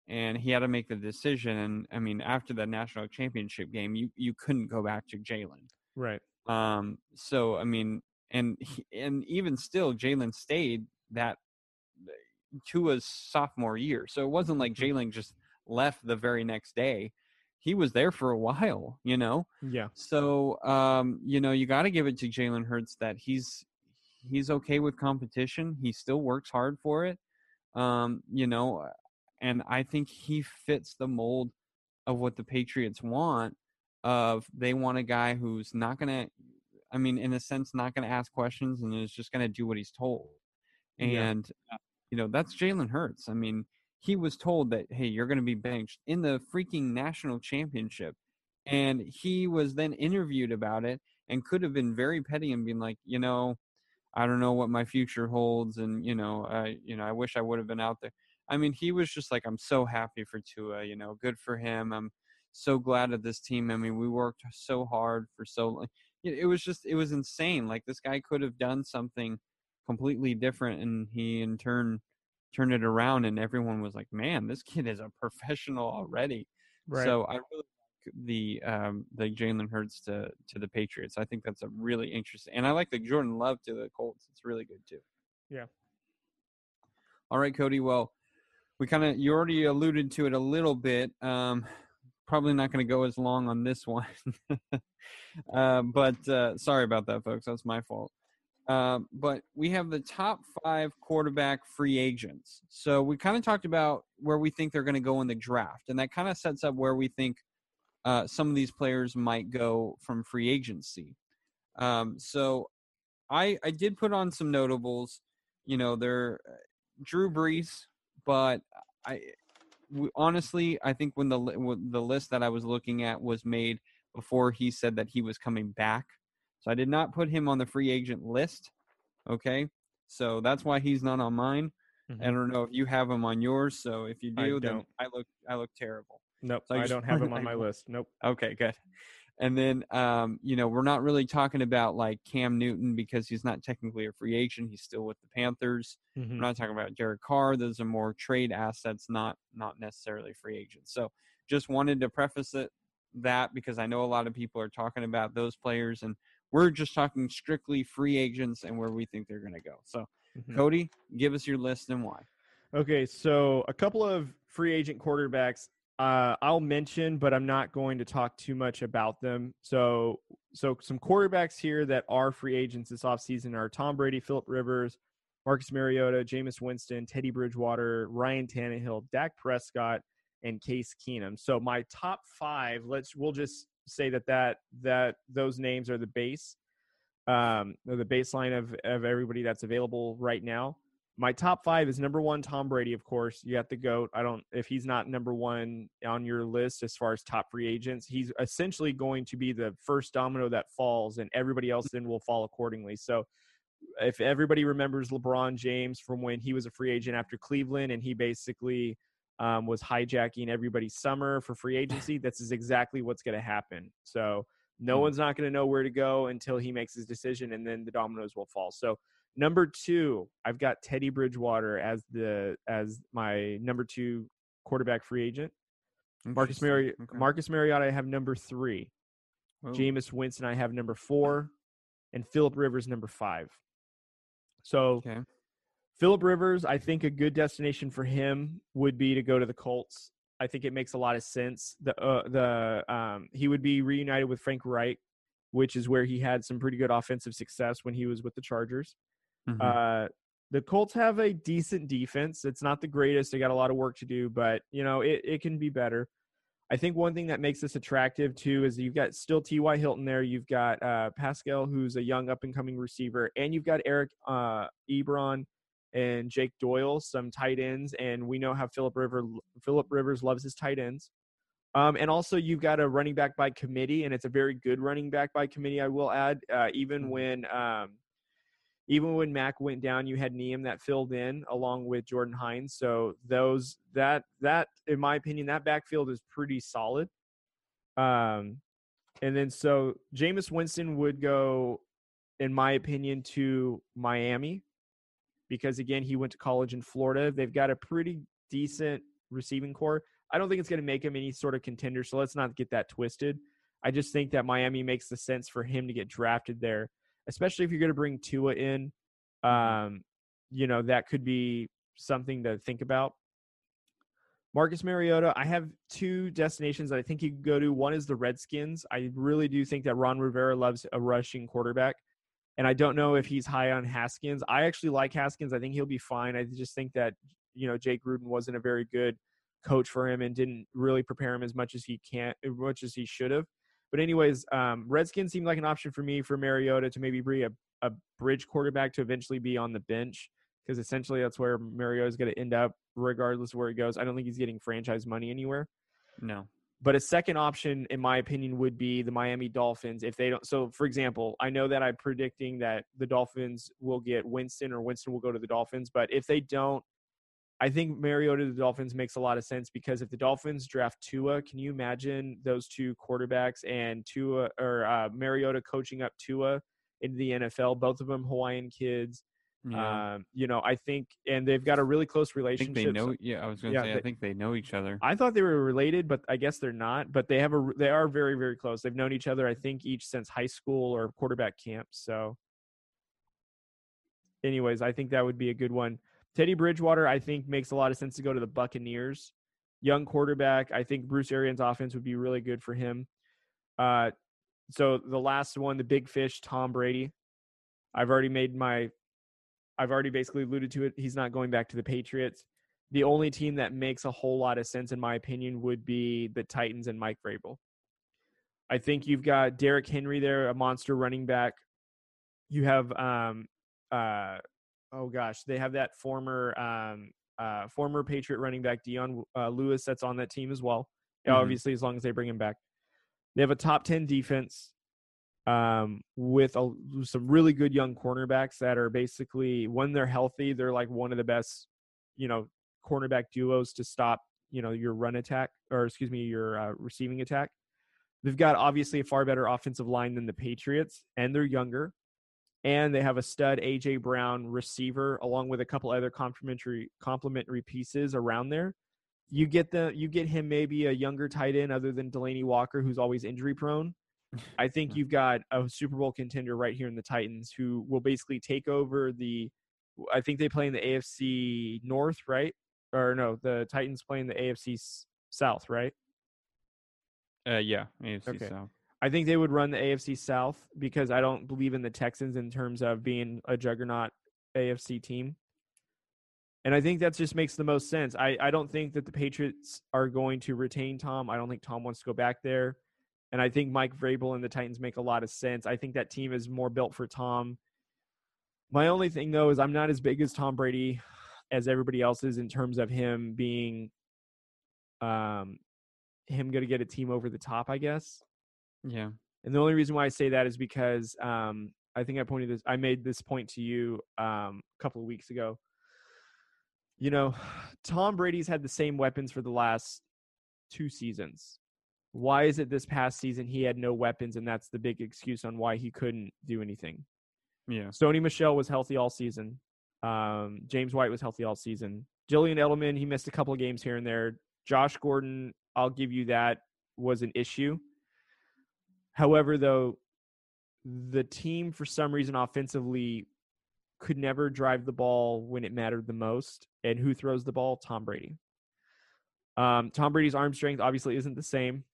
and he had to make the decision. And I mean, after the national championship game, you you couldn't go back to Jalen, right? Um. So I mean, and and even still, Jalen stayed that Tua's sophomore year. So it wasn't like mm-hmm. Jalen just left the very next day. He was there for a while, you know. Yeah. So um, you know, you got to give it to Jalen Hurts that he's he's okay with competition. He still works hard for it. Um, you know, and I think he fits the mold of what the Patriots want. Of they want a guy who's not gonna, I mean, in a sense, not gonna ask questions and is just gonna do what he's told. And yeah. You know, that's Jalen Hurts. I mean, he was told that, hey, you're going to be benched in the freaking national championship. And he was then interviewed about it and could have been very petty and been like, you know, I don't know what my future holds. And, you know, I you know, I wish I would have been out there. I mean, he was just like, I'm so happy for Tua, you know, good for him. I'm so glad of this team. I mean, we worked so hard for so long. It was just, it was insane. Like this guy could have done something completely different and he in turn turned it around and everyone was like man this kid is a professional already right. so i really like the um the jalen hurts to to the patriots i think that's a really interesting and i like the jordan love to the colts it's really good too yeah all right cody well we kind of you already alluded to it a little bit um probably not going to go as long on this one [LAUGHS] uh, but uh, sorry about that folks that's my fault uh, but we have the top five quarterback free agents. So we kind of talked about where we think they're going to go in the draft, and that kind of sets up where we think uh, some of these players might go from free agency. Um, so I I did put on some notables. you know, they're uh, Drew Brees, but I honestly, I think when the when the list that I was looking at was made before he said that he was coming back, so I did not put him on the free agent list. Okay, so that's why he's not on mine. Mm-hmm. I don't know if you have him on yours. So if you do, I then I look I look terrible. Nope, so I, I don't have him on my list. Nope. Okay, good. And then, um, you know, we're not really talking about like Cam Newton because he's not technically a free agent. He's still with the Panthers. Mm-hmm. We're not talking about Derek Carr. Those are more trade assets, not not necessarily free agents. So, just wanted to preface it that because I know a lot of people are talking about those players, and we're just talking strictly free agents and where we think they're going to go. So, mm-hmm. Cody, give us your list and why. Okay, so a couple of free agent quarterbacks uh, I'll mention, but I'm not going to talk too much about them. So, so some quarterbacks here that are free agents this offseason are Tom Brady, Philip Rivers, Marcus Mariota, Jameis Winston, Teddy Bridgewater, Ryan Tannehill, Dak Prescott, and Case Keenum. So my top five, let's we'll just say that that that those names are the base, um, the baseline of of everybody that's available right now my top five is number one, Tom Brady, of course. You got the GOAT. I don't, if he's not number one on your list as far as top free agents, he's essentially going to be the first domino that falls, and everybody else then will fall accordingly. So, if everybody remembers LeBron James from when he was a free agent after Cleveland and he basically um, was hijacking everybody's summer for free [LAUGHS] agency, this is exactly what's going to happen. So, no mm-hmm. one's not going to know where to go until he makes his decision, and then the dominoes will fall. So, Number two, I've got Teddy Bridgewater as the as my number two quarterback free agent. Marcus Mari- okay. Marcus Mariota, I have number three. Whoa. Jameis Winston, I have number four, and Philip Rivers number five. So, okay. Philip Rivers, I think a good destination for him would be to go to the Colts. I think it makes a lot of sense. The uh, the um, he would be reunited with Frank Reich, which is where he had some pretty good offensive success when he was with the Chargers. Mm-hmm. Uh, the Colts have a decent defense. It's not the greatest. They got a lot of work to do, but you know it, it can be better. I think one thing that makes this attractive too is you've got still T.Y. Hilton there. You've got uh, Pascal, who's a young up and coming receiver, and you've got Eric uh, Ebron and Jake Doyle, some tight ends, and we know how Philip River Philip Rivers loves his tight ends. Um, and also, you've got a running back by committee, and it's a very good running back by committee. I will add, uh, even mm-hmm. when um, even when Mack went down, you had Nyheim that filled in along with Jordan Hines. So those that that in my opinion, that backfield is pretty solid. Um, and then so Jameis Winston would go, in my opinion, to Miami because again he went to college in Florida. They've got a pretty decent receiving corps. I don't think it's going to make him any sort of contender. So let's not get that twisted. I just think that Miami makes the sense for him to get drafted there especially if you're going to bring Tua in. Mm-hmm. Um, you know, that could be something to think about. Marcus Mariota, I have two destinations that I think you could go to. One is the Redskins. I really do think that Ron Rivera loves a rushing quarterback. And I don't know if he's high on Haskins. I actually like Haskins. I think he'll be fine. I just think that, you know, Jay Gruden wasn't a very good coach for him and didn't really prepare him as much as he can as much as he should have. But anyways, um, Redskins seemed like an option for me for Mariota to maybe bring a, a bridge quarterback to eventually be on the bench because essentially that's where Mariota is going to end up regardless of where he goes. I don't think he's getting franchise money anywhere. No. But a second option, in my opinion, would be the Miami Dolphins. If they don't, so for example, I know that I'm predicting that the Dolphins will get Winston or Winston will go to the Dolphins. But if they don't, I think Mariota to the Dolphins makes a lot of sense because if the Dolphins draft Tua, can you imagine those two quarterbacks and Tua or uh, Mariota coaching up Tua into the NFL? Both of them Hawaiian kids. Yeah. Um, you know, I think, and they've got a really close relationship. they know. Yeah, I was going to yeah, say. They, I think they know each other. I thought they were related, but I guess they're not. But they have a. They are very, very close. They've known each other. I think each since high school or quarterback camp. So, anyways, I think that would be a good one. Teddy Bridgewater, I think, makes a lot of sense to go to the Buccaneers. Young quarterback. I think Bruce Arians' offense would be really good for him. Uh, so the last one, the big fish, Tom Brady. I've already made my, I've already basically alluded to it. He's not going back to the Patriots. The only team that makes a whole lot of sense, in my opinion, would be the Titans and Mike Vrabel. I think you've got Derrick Henry there, a monster running back. You have um, uh, oh gosh, they have that former um, uh, former Patriot running back Dion uh, Lewis that's on that team as well. Mm-hmm. Obviously, as long as they bring him back, they have a top ten defense um, with a, some really good young cornerbacks that are basically when they're healthy, they're like one of the best, you know, cornerback duos to stop, you know, your run attack or excuse me, your uh, receiving attack. They've got obviously a far better offensive line than the Patriots, and they're younger. And they have a stud AJ Brown receiver, along with a couple other complementary complementary pieces around there. You get the you get him maybe a younger tight end other than Delanie Walker, who's always injury prone. I [LAUGHS] think you've got a Super Bowl contender right here in the Titans who will basically take over the. I think they play in the AFC North, right? Or no, the Titans play in the AFC South, right? Uh, yeah, AFC okay. South. I think they would run the AFC South because I don't believe in the Texans in terms of being a juggernaut AFC team. And I think that just makes the most sense. I, I don't think that the Patriots are going to retain Tom. I don't think Tom wants to go back there. And I think Mike Vrabel and the Titans make a lot of sense. I think that team is more built for Tom. My only thing though is I'm not as big as Tom Brady as everybody else is in terms of him being um him going to get a team over the top, I guess. Yeah. And the only reason why I say that is because um, I think I pointed this, I made this point to you um, a couple of weeks ago. You know, [SIGHS] Tom Brady's had the same weapons for the last two seasons. Why is it this past season he had no weapons, and that's the big excuse on why he couldn't do anything? Yeah. Sony Michel was healthy all season. Um, James White was healthy all season. Julian Edelman, he missed a couple of games here and there. Josh Gordon I'll give you that was an issue. However, though, the team for some reason offensively could never drive the ball when it mattered the most. And who throws the ball? Tom Brady. Um, Tom Brady's arm strength obviously isn't the same.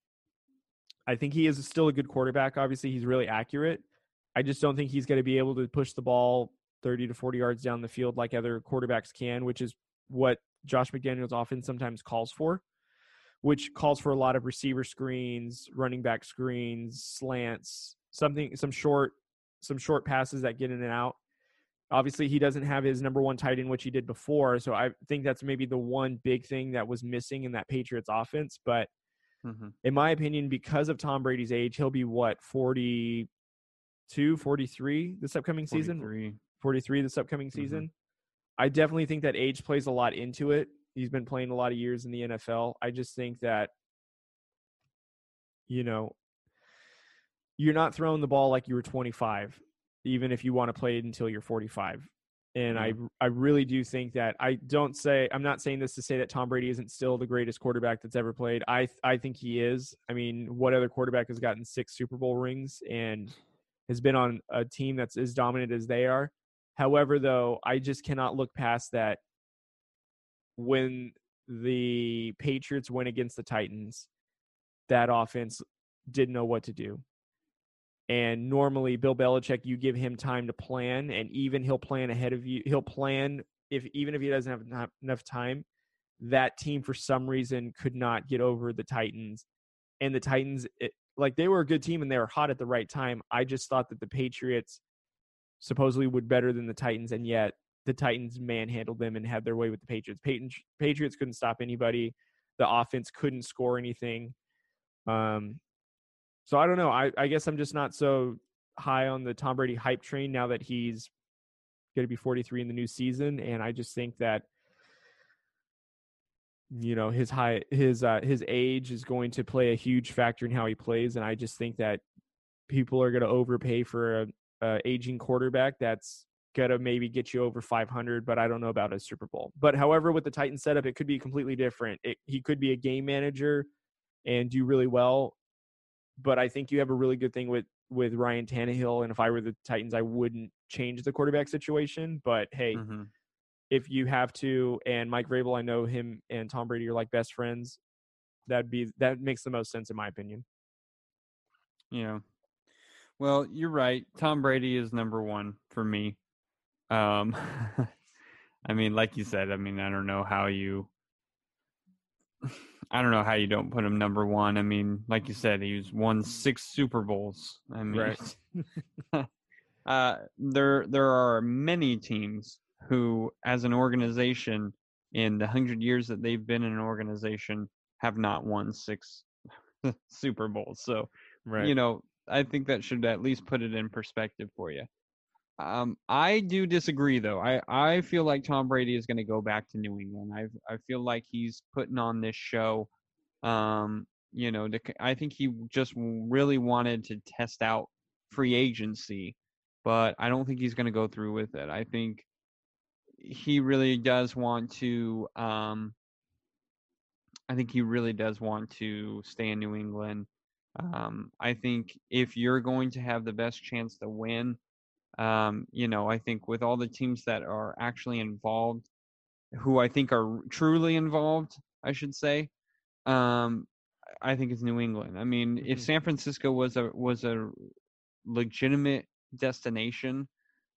I think he is still a good quarterback. Obviously, he's really accurate. I just don't think he's going to be able to push the ball 30 to 40 yards down the field like other quarterbacks can, which is what Josh McDaniels often sometimes calls for which calls for a lot of receiver screens, running back screens, slants, something, some short, some short passes that get in and out. Obviously, he doesn't have his number one tight end, which he did before. So I think that's maybe the one big thing that was missing in that Patriots offense. But mm-hmm. in my opinion, because of Tom Brady's age, he'll be what, 42, 43 this upcoming 43. season? 43 this upcoming mm-hmm. season. I definitely think that age plays a lot into it. He's been playing a lot of years in the NFL. I just think that, you know, you're not throwing the ball like you were 25, even if you want to play it until you're 45. And I, mm-hmm. I really do think that I don't say I'm not saying this to say that Tom Brady isn't still the greatest quarterback that's ever played. I I think he is. I mean, what other quarterback has gotten six Super Bowl rings and has been on a team that's as dominant as they are? However, though, I just cannot look past that when the Patriots went against the Titans, that offense didn't know what to do. And normally, Bill Belichick, you give him time to plan, and even he'll plan ahead of you. He'll plan if even if he doesn't have enough time. That team, for some reason, could not get over the Titans, and the Titans, it, like they were a good team and they were hot at the right time. I just thought that the Patriots supposedly would better than the Titans, and yet the Titans manhandled them and had their way with the Patriots. Patriots couldn't stop anybody. The offense couldn't score anything. Um, so I don't know. I, I guess I'm just not so high on the Tom Brady hype train now that he's going to be 43 in the new season, and I just think that you know his high his uh, his age is going to play a huge factor in how he plays, and I just think that people are going to overpay for a, a aging quarterback that's gonna maybe get you over 500, but I don't know about a Super Bowl. But however, with the Titan setup, it could be completely different. It, he could be a game manager and do really well. But I think you have a really good thing with with Ryan Tannehill. And if I were the Titans, I wouldn't change the quarterback situation. But hey, mm-hmm. if you have to, and Mike Vrabel, I know him and Tom Brady are like best friends. That'd be that makes the most sense in my opinion. Yeah. Well, you're right. Tom Brady is number one for me. Um, [LAUGHS] I mean, like you said, I mean, I don't know how you, I don't know how you don't put him number one. I mean, like you said, he's won six Super Bowls. I mean, right. [LAUGHS] uh, there there are many teams who, as an organization, in the hundred years that they've been in an organization, have not won six [LAUGHS] Super Bowls. So, right. you know, I think that should at least put it in perspective for you. Um, I do disagree though. I, I feel like Tom Brady is going to go back to New England. I I feel like he's putting on this show. Um, you know, to, I think he just really wanted to test out free agency, but I don't think he's going to go through with it. I think he really does want to. Um, I think he really does want to stay in New England. Um, I think if you're going to have the best chance to win, um, you know, I think with all the teams that are actually involved, who I think are truly involved, I should say, um, I think it's New England. I mean, mm-hmm. if San Francisco was a was a legitimate destination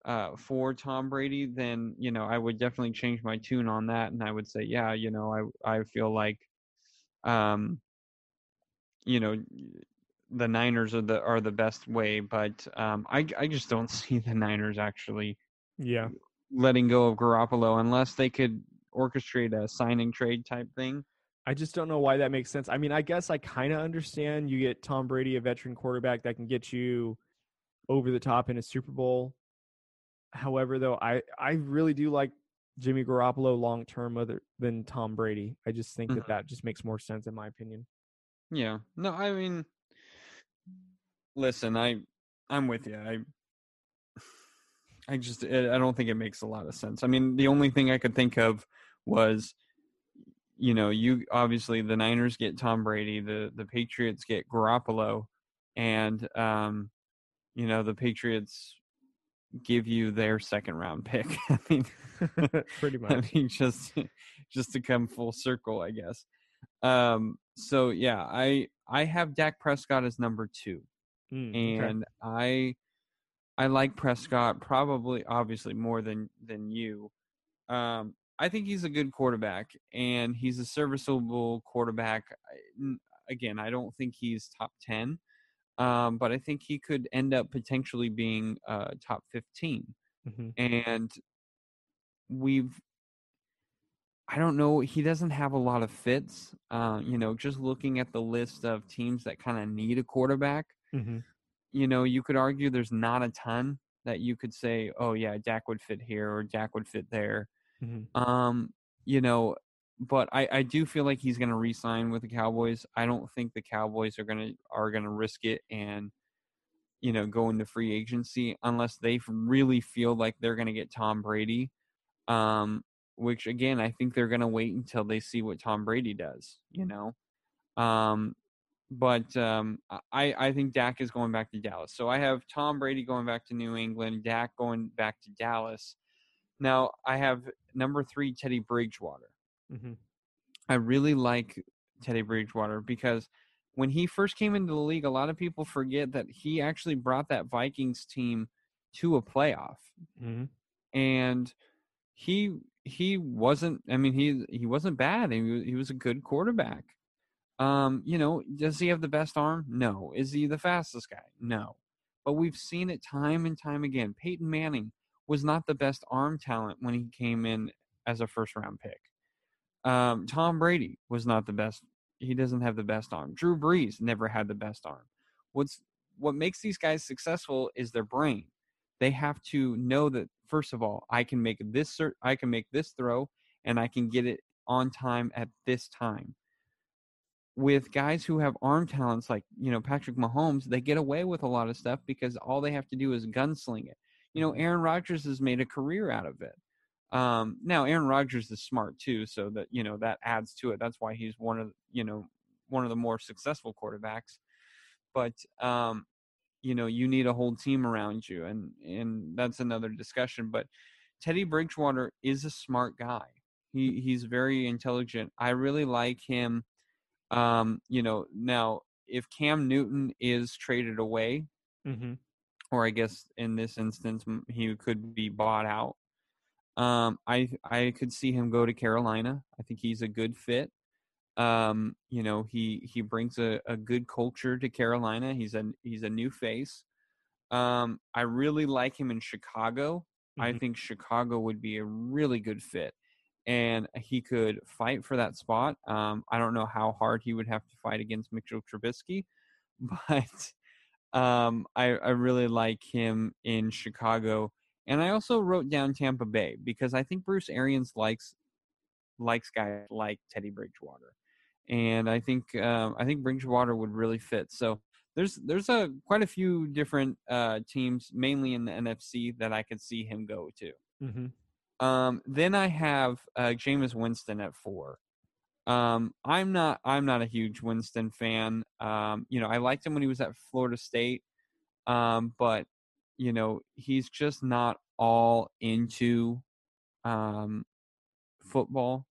uh, for Tom Brady, then you know I would definitely change my tune on that, and I would say, yeah, you know, I I feel like, um, you know, the Niners are the are the best way, but um, I I just don't [LAUGHS] see the Niners actually, yeah, letting go of Garoppolo unless they could orchestrate a signing trade type thing. I just don't know why that makes sense. I mean, I guess I kind of understand. You get Tom Brady, a veteran quarterback that can get you over the top in a Super Bowl. However, though, I I really do like Jimmy Garoppolo long term other than Tom Brady. I just think mm-hmm. that that just makes more sense in my opinion. Yeah. No, I mean listen, I I'm with you. I I just I don't think it makes a lot of sense. I mean, the only thing I could think of was you know, you obviously the Niners get Tom Brady, the the Patriots get Garoppolo, and um, you know, the Patriots give you their second round pick. [LAUGHS] I mean, pretty much. I mean, just just to come full circle, I guess. Um, so yeah, I I have Dak Prescott as number two, mm, and okay. I I like Prescott probably obviously more than than you. Um, I think he's a good quarterback, and he's a serviceable quarterback. Again, I don't think he's top ten, um, but I think he could end up potentially being uh, top 15 mm-hmm. And we've, I don't know, he doesn't have a lot of fits. Uh, you know, just looking at the list of teams that kind of need a quarterback, mm-hmm. you know, you could argue there's not a ton that you could say, oh yeah, Dak would fit here or Dak would fit there. Mm-hmm. Um, you know, but I, I do feel like he's going to re-sign with the Cowboys. I don't think the Cowboys are going to are going to risk it and you know go into free agency unless they really feel like they're going to get Tom Brady. Um, which again, I think they're going to wait until they see what Tom Brady does. You know, um, but um, I I think Dak is going back to Dallas. So I have Tom Brady going back to New England, Dak going back to Dallas. Now I have number three Teddy Bridgewater. Mm-hmm. I really like Teddy Bridgewater because when he first came into the league, a lot of people forget that he actually brought that Vikings team to a playoff, mm-hmm. and he he wasn't. I mean, he he wasn't bad. He was, he was a good quarterback. Um, you know, does he have the best arm? No. Is he the fastest guy? No. But we've seen it time and time again. Peyton Manning was not the best arm talent when he came in as a first round pick. Um, Tom Brady was not the best. He doesn't have the best arm. Drew Brees never had the best arm. What's what makes these guys successful is their brain. They have to know that first of all, I can make this I can make this throw and I can get it on time at this time. With guys who have arm talents like, you know, Patrick Mahomes, they get away with a lot of stuff because all they have to do is gunsling it you know, Aaron Rodgers has made a career out of it. Um, now Aaron Rodgers is smart too, so that you know that adds to it. That's why he's one of you know one of the more successful quarterbacks. But um, you know, you need a whole team around you, and and that's another discussion. But Teddy Bridgewater is a smart guy. He he's very intelligent. I really like him. Um, you know, now if Cam Newton is traded away, mm-hmm or I guess in this instance he could be bought out. Um, I I could see him go to Carolina. I think he's a good fit. Um, you know, he he brings a, a good culture to Carolina. He's a he's a new face. Um, I really like him in Chicago. Mm-hmm. I think Chicago would be a really good fit, and he could fight for that spot. Um, I don't know how hard he would have to fight against Mitchell Trubisky, [LAUGHS] but um, I, I really like him in Chicago. And I also wrote down Tampa Bay because I think Bruce Arians likes likes guys like Teddy Bridgewater, and I think um, I think Bridgewater would really fit. So there's there's a quite a few different uh, teams, mainly in the NFC, that I could see him go to. Mm-hmm. Um, then I have uh, Jameis Winston at four. Um, I'm not I'm not a huge Winston fan. Um, you know, I liked him when he was at Florida State, um, but you know he's just not all into um, football.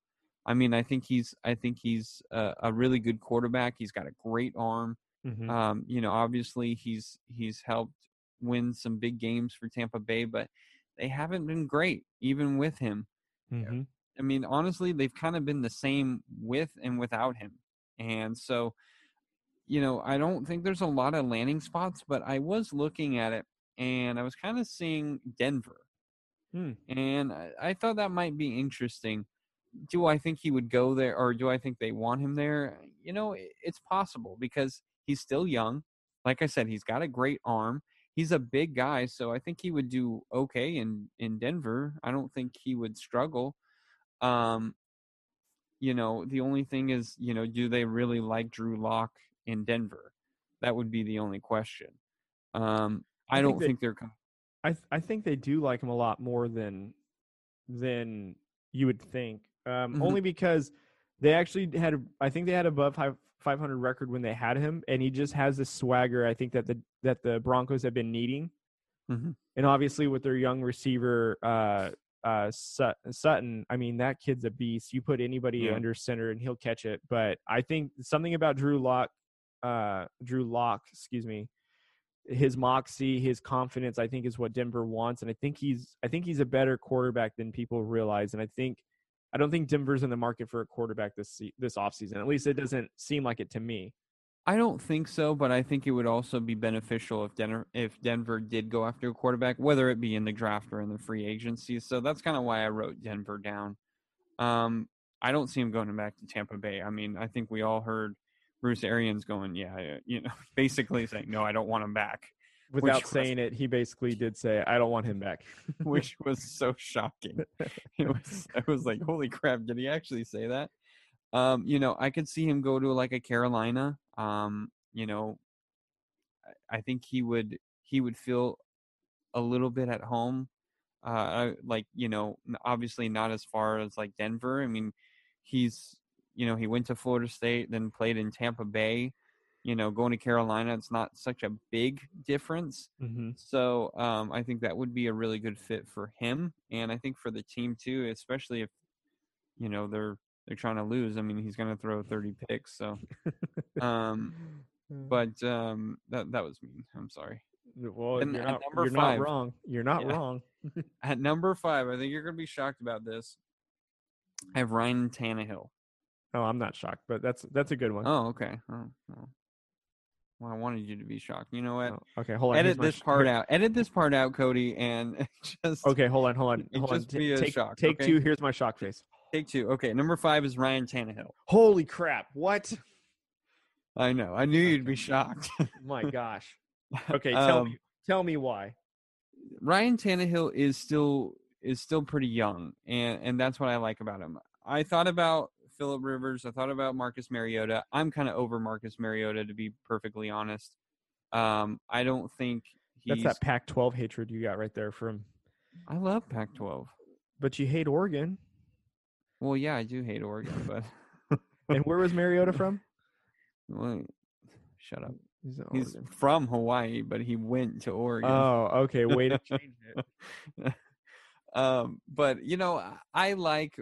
I mean, I think he's I think he's a, a really good quarterback. He's got a great arm. Mm-hmm. Um, you know, obviously he's he's helped win some big games for Tampa Bay, but they haven't been great even with him. Mm-hmm. I mean, honestly, they've kind of been the same with and without him. And so, you know, I don't think there's a lot of landing spots, but I was looking at it and I was kind of seeing Denver. Hmm. And I, I thought that might be interesting do I think he would go there or do I think they want him there? You know, it's possible because he's still young. Like I said, he's got a great arm. He's a big guy, so I think he would do okay in in Denver. I don't think he would struggle. Um you know, the only thing is, you know, do they really like Drew Lock in Denver? That would be the only question. Um I, I don't think, they, think they're I th- I think they do like him a lot more than than you would think um, mm-hmm. only because they actually had I think they had above 500 record when they had him, and he just has this swagger. I think that the that the Broncos have been needing, mm-hmm. and obviously with their young receiver uh, uh, Sutton, I mean that kid's a beast. You put anybody yeah. under center and he'll catch it. But I think something about Drew Lock, uh, Drew Lock, excuse me, his moxie, his confidence, I think is what Denver wants, and I think he's I think he's a better quarterback than people realize, and I think I don't think Denver's in the market for a quarterback this this offseason. At least it doesn't seem like it to me. I don't think so, but I think it would also be beneficial if Denver if Denver did go after a quarterback, whether it be in the draft or in the free agency. So that's kind of why I wrote Denver down. Um, I don't see him going back to Tampa Bay. I mean, I think we all heard Bruce Arians going, yeah, you know, [LAUGHS] basically saying, no, I don't want him back without saying it, he basically did say, "I don't want him back," [LAUGHS] which [LAUGHS] was so shocking. It was, I was like, "Holy crap! Did he actually say that?" Um, you know, I could see him go to like a Carolina. Um, you know, I think he would he would feel a little bit at home. Uh, like you know, obviously not as far as like Denver. I mean, he's you know he went to Florida State, then played in Tampa Bay you know, going to Carolina, it's not such a big difference. Mm-hmm. So um, I think that would be a really good fit for him, and I think for the team too, especially if you know they're they're trying to lose. I mean, he's going to throw 30 picks. So, [LAUGHS] um, but um, that that was mean. I'm sorry. Well, and you're, not, you're five, not, wrong. You're not yeah. wrong. [LAUGHS] at number five, I think you're going to be shocked about this. I have Ryan Tannehill. Oh, I'm not shocked, but that's that's a good one. Oh, okay. Oh, well. Well, I wanted you to be shocked. You know what? Oh, okay, hold on. Edit this sh- part out. Edit this part out, Cody, and [LAUGHS] just. Okay, hold on, hold on, hold on. T- take shock, take okay? two. Here's my shock face. Take two. Okay, number five is Ryan Tannehill. Holy crap! What? I know. I knew you'd be shocked. [LAUGHS] my gosh. Okay, tell um, me. Tell me why. Ryan Tannehill is still is still pretty young, and and that's what I like about him. I thought about Philip Rivers. I thought about Marcus Mariota. I'm kind of over Marcus Mariota to be perfectly honest. Um, I don't think he's. That's that Pac-12 hatred you got right there from. I love Pac-12, but you hate Oregon. Well, yeah, I do hate Oregon, but. [LAUGHS] and where was Mariota from? [LAUGHS] Well, shut up. He's, He's from Hawaii, but he went to Oregon. Oh, okay. Way to change it. [LAUGHS] um, but you know, I like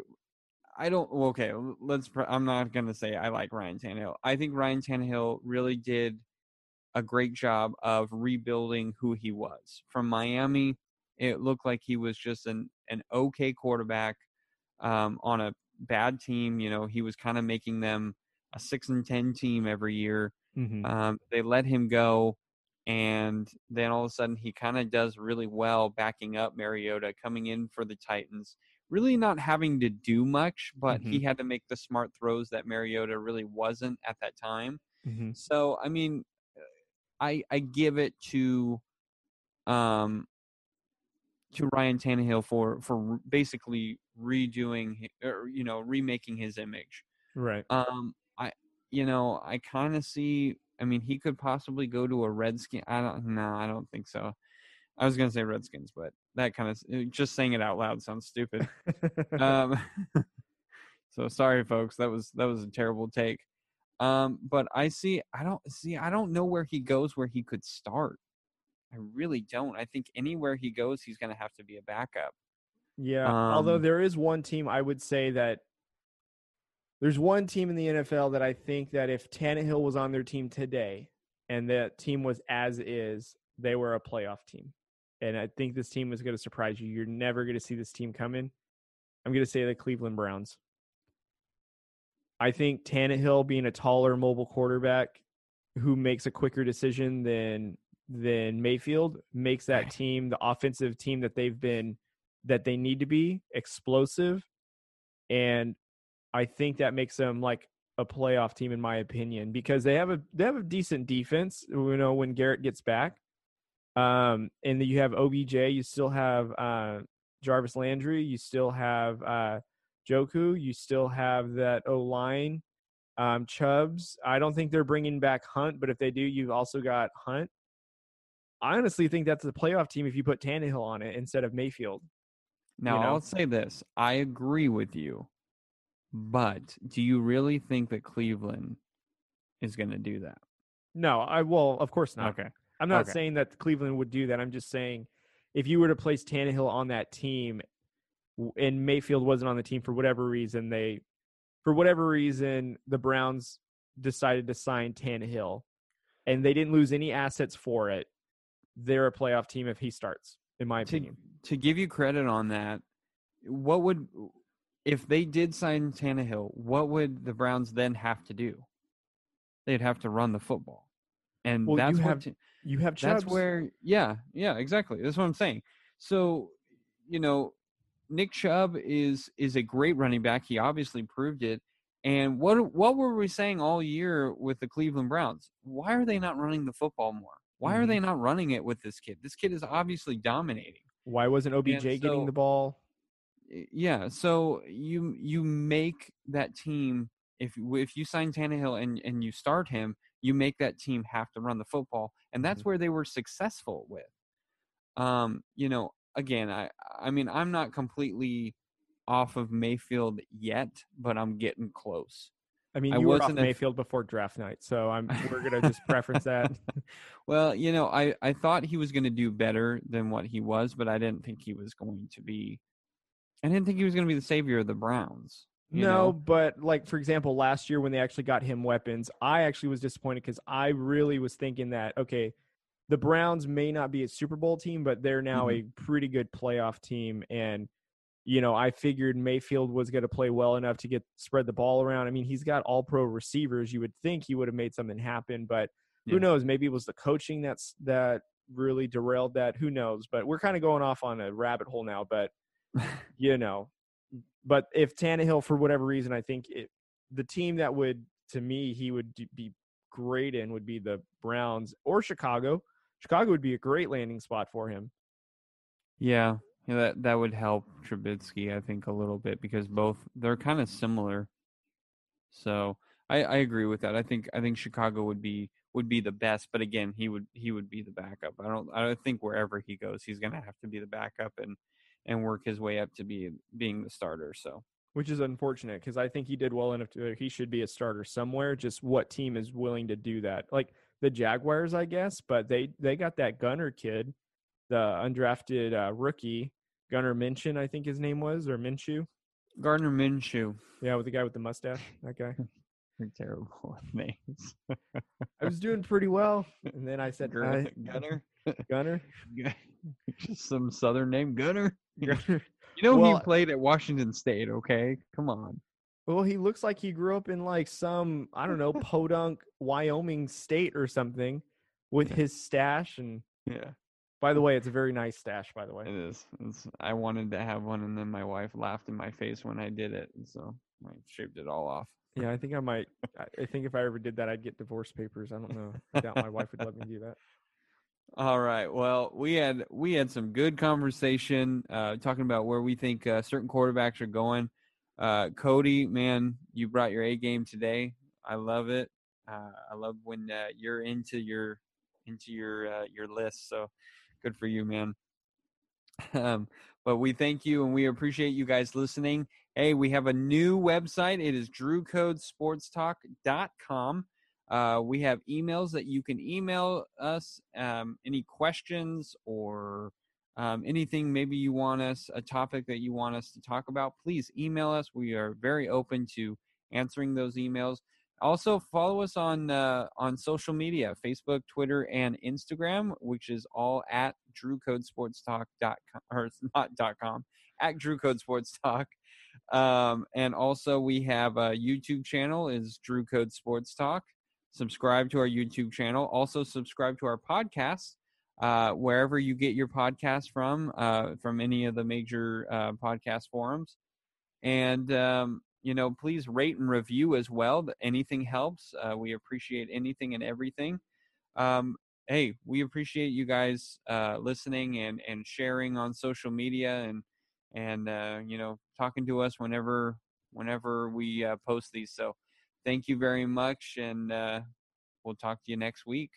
I don't. Okay, let's. I'm not gonna say I like Ryan Tannehill. I think Ryan Tannehill really did a great job of rebuilding who he was from Miami. It looked like he was just an an okay quarterback um, on a bad team. You know, he was kind of making them a six and ten team every year. Mm-hmm. Um, they let him go. and then all of a sudden he kind of does really well backing up Mariota coming in for the Titans really not having to do much but Mhm. he had to make the smart throws that Mariota really wasn't at that time Mm-hmm. so I mean I I give it to um to Ryan Tannehill for for basically redoing or you know remaking his image Right. um, I, you know, I kind of see. I mean, he could possibly go to a Redskin. I don't. No, I don't think so. I was gonna say Redskins, but that kind of just saying it out loud sounds stupid. [LAUGHS] um, [LAUGHS] so sorry, folks. That was that was a terrible take. Um, but I see. I don't see. I don't know where he goes where he could start. I really don't. I think anywhere he goes, he's gonna have to be a backup. Yeah. Although Um, there is one team I would say that there's one team in the NFL that I think that if Tannehill was on their team today and that team was as is, they were a playoff team. And I think this team is going to surprise you. You're never going to see this team coming. I'm going to say the Cleveland Browns. I think Tannehill being a taller mobile quarterback who makes a quicker decision than than Mayfield makes that team the offensive team that they've been that they need to be explosive and I think that makes them like a playoff team in my opinion because they have a they have a decent defense you know when Garrett gets back um and you have OBJ you still have uh Jarvis Landry you still have uh Njoku you still have that O line um I don't think they're bringing back Hunt but if they do you've also got Hunt. I honestly think that's a playoff team if you put Tannehill on it instead of Mayfield Now, know? I'll say this: I agree with you, but do you really think that Cleveland is going to do that? No, I well, of course not. Okay. I'm not Okay. saying that Cleveland would do that. I'm just saying if you were to place Tannehill on that team and Mayfield wasn't on the team for whatever reason, they for whatever reason the Browns decided to sign Tannehill and they didn't lose any assets for it. They're a playoff team if he starts, in my To, opinion. to give you credit on that, what would if they did sign Tannehill? What would the Browns then have to do? They'd have to run the football, and Well, you that's what have t- You have Chubbs. that's where yeah yeah exactly that's what i'm saying so you know nick chubb is is a great running back he obviously proved it and what what were we saying all year with the cleveland browns why are they not running the football more why are Mhm. they not running it with this kid this kid is obviously dominating why wasn't OBJ And getting the ball? Yeah so you you make that team if if you sign Tannehill and and you start him you make that team have to run the football and that's Mm-hmm. where they were successful with um you know again i i mean i'm not completely off of mayfield yet but i'm getting close I mean, I you were off Mayfield before draft night, so I'm we're gonna just preference that. [LAUGHS] well you know i i thought he was going to do better than what he was but i didn't think he was going to be i didn't think he was going to be the savior of the browns you no, know? but like for example, last year when they actually got him weapons, I actually was disappointed because I really was thinking that okay, the Browns may not be a Super Bowl team, but they're now Mm-hmm. a pretty good playoff team, and you know I figured Mayfield was going to play well enough to get spread the ball around. I mean, he's got All Pro receivers. You would think he would have made something happen, but who knows? Maybe it was the coaching that's that really derailed that. Who knows? But we're kind of going off on a rabbit hole now, but [LAUGHS] you know. But if Tannehill, for whatever reason, I think it, the team that would, to me, he would be great in would be the Browns or Chicago. Chicago would be a great landing spot for him. Yeah, yeah, that that would help Trubisky, I think, a little bit because both they're kind of similar. So I, I agree with that. I think I think Chicago would be would be the best, but again, he would he would be the backup. I don't I don't think wherever he goes, he's gonna have to be the backup and and work his way up to be being the starter. So Which is unfortunate because I think he did well enough to he should be a starter somewhere. Just what team is willing to do that? Like the Jaguars, I guess, but they they got that Gunner kid, the undrafted uh, rookie Gunner Minshew, I think his name was, or Minshew. Gardner Minshew, Yeah, with the guy with the mustache. That guy. [LAUGHS] terrible with [LAUGHS] names. I was doing pretty well, and then I said, Gunner, Gunner, [LAUGHS] Gunner, just some southern name, Gunner. Gunner. You know Well- he played at Washington State. Okay, come on. Well, he looks like he grew up in like some I don't know podunk Wyoming state or something. with his stash and yeah. By the way, it's a very nice stash. By the way, it is. It's, I wanted to have one, and then my wife laughed in my face when I did it, and so I shaved it all off. Yeah, I think I might. I think if I ever did that, I'd get divorce papers. I don't know. I doubt my wife would let me do that. [LAUGHS] All right. Well, we had we had some good conversation uh, talking about where we think uh, certain quarterbacks are going. Uh, Cody, man, you brought your A game today. I love it. Uh, I love when uh, you're into your into your uh, your list. So good for you, man. [LAUGHS] Um, but we thank you and we appreciate you guys listening. Hey, we have a new website. It is drewcodesportstalk.com. Uh, we have emails that you can email us um, any questions or um, anything maybe you want us, a topic that you want us to talk about. Please email us. We are very open to answering those emails. Also, follow us on uh, on social media: Facebook, Twitter, and Instagram, which is all at DrewCodeSportsTalk.com or not dot com at DrewCodeSportsTalk. Um, and also, we have a YouTube channel is Drew Code Sports Talk. Subscribe to our YouTube channel. Also, subscribe to our podcast uh, wherever you get your podcast from, uh, from any of the major uh, podcast forums. And um, you know, please rate and review as well. Anything helps. Uh, we appreciate anything and everything. Um, hey, we appreciate you guys uh, listening and and sharing on social media and and uh, you know talking to us whenever whenever we uh, post these. So, thank you very much, and uh, we'll talk to you next week.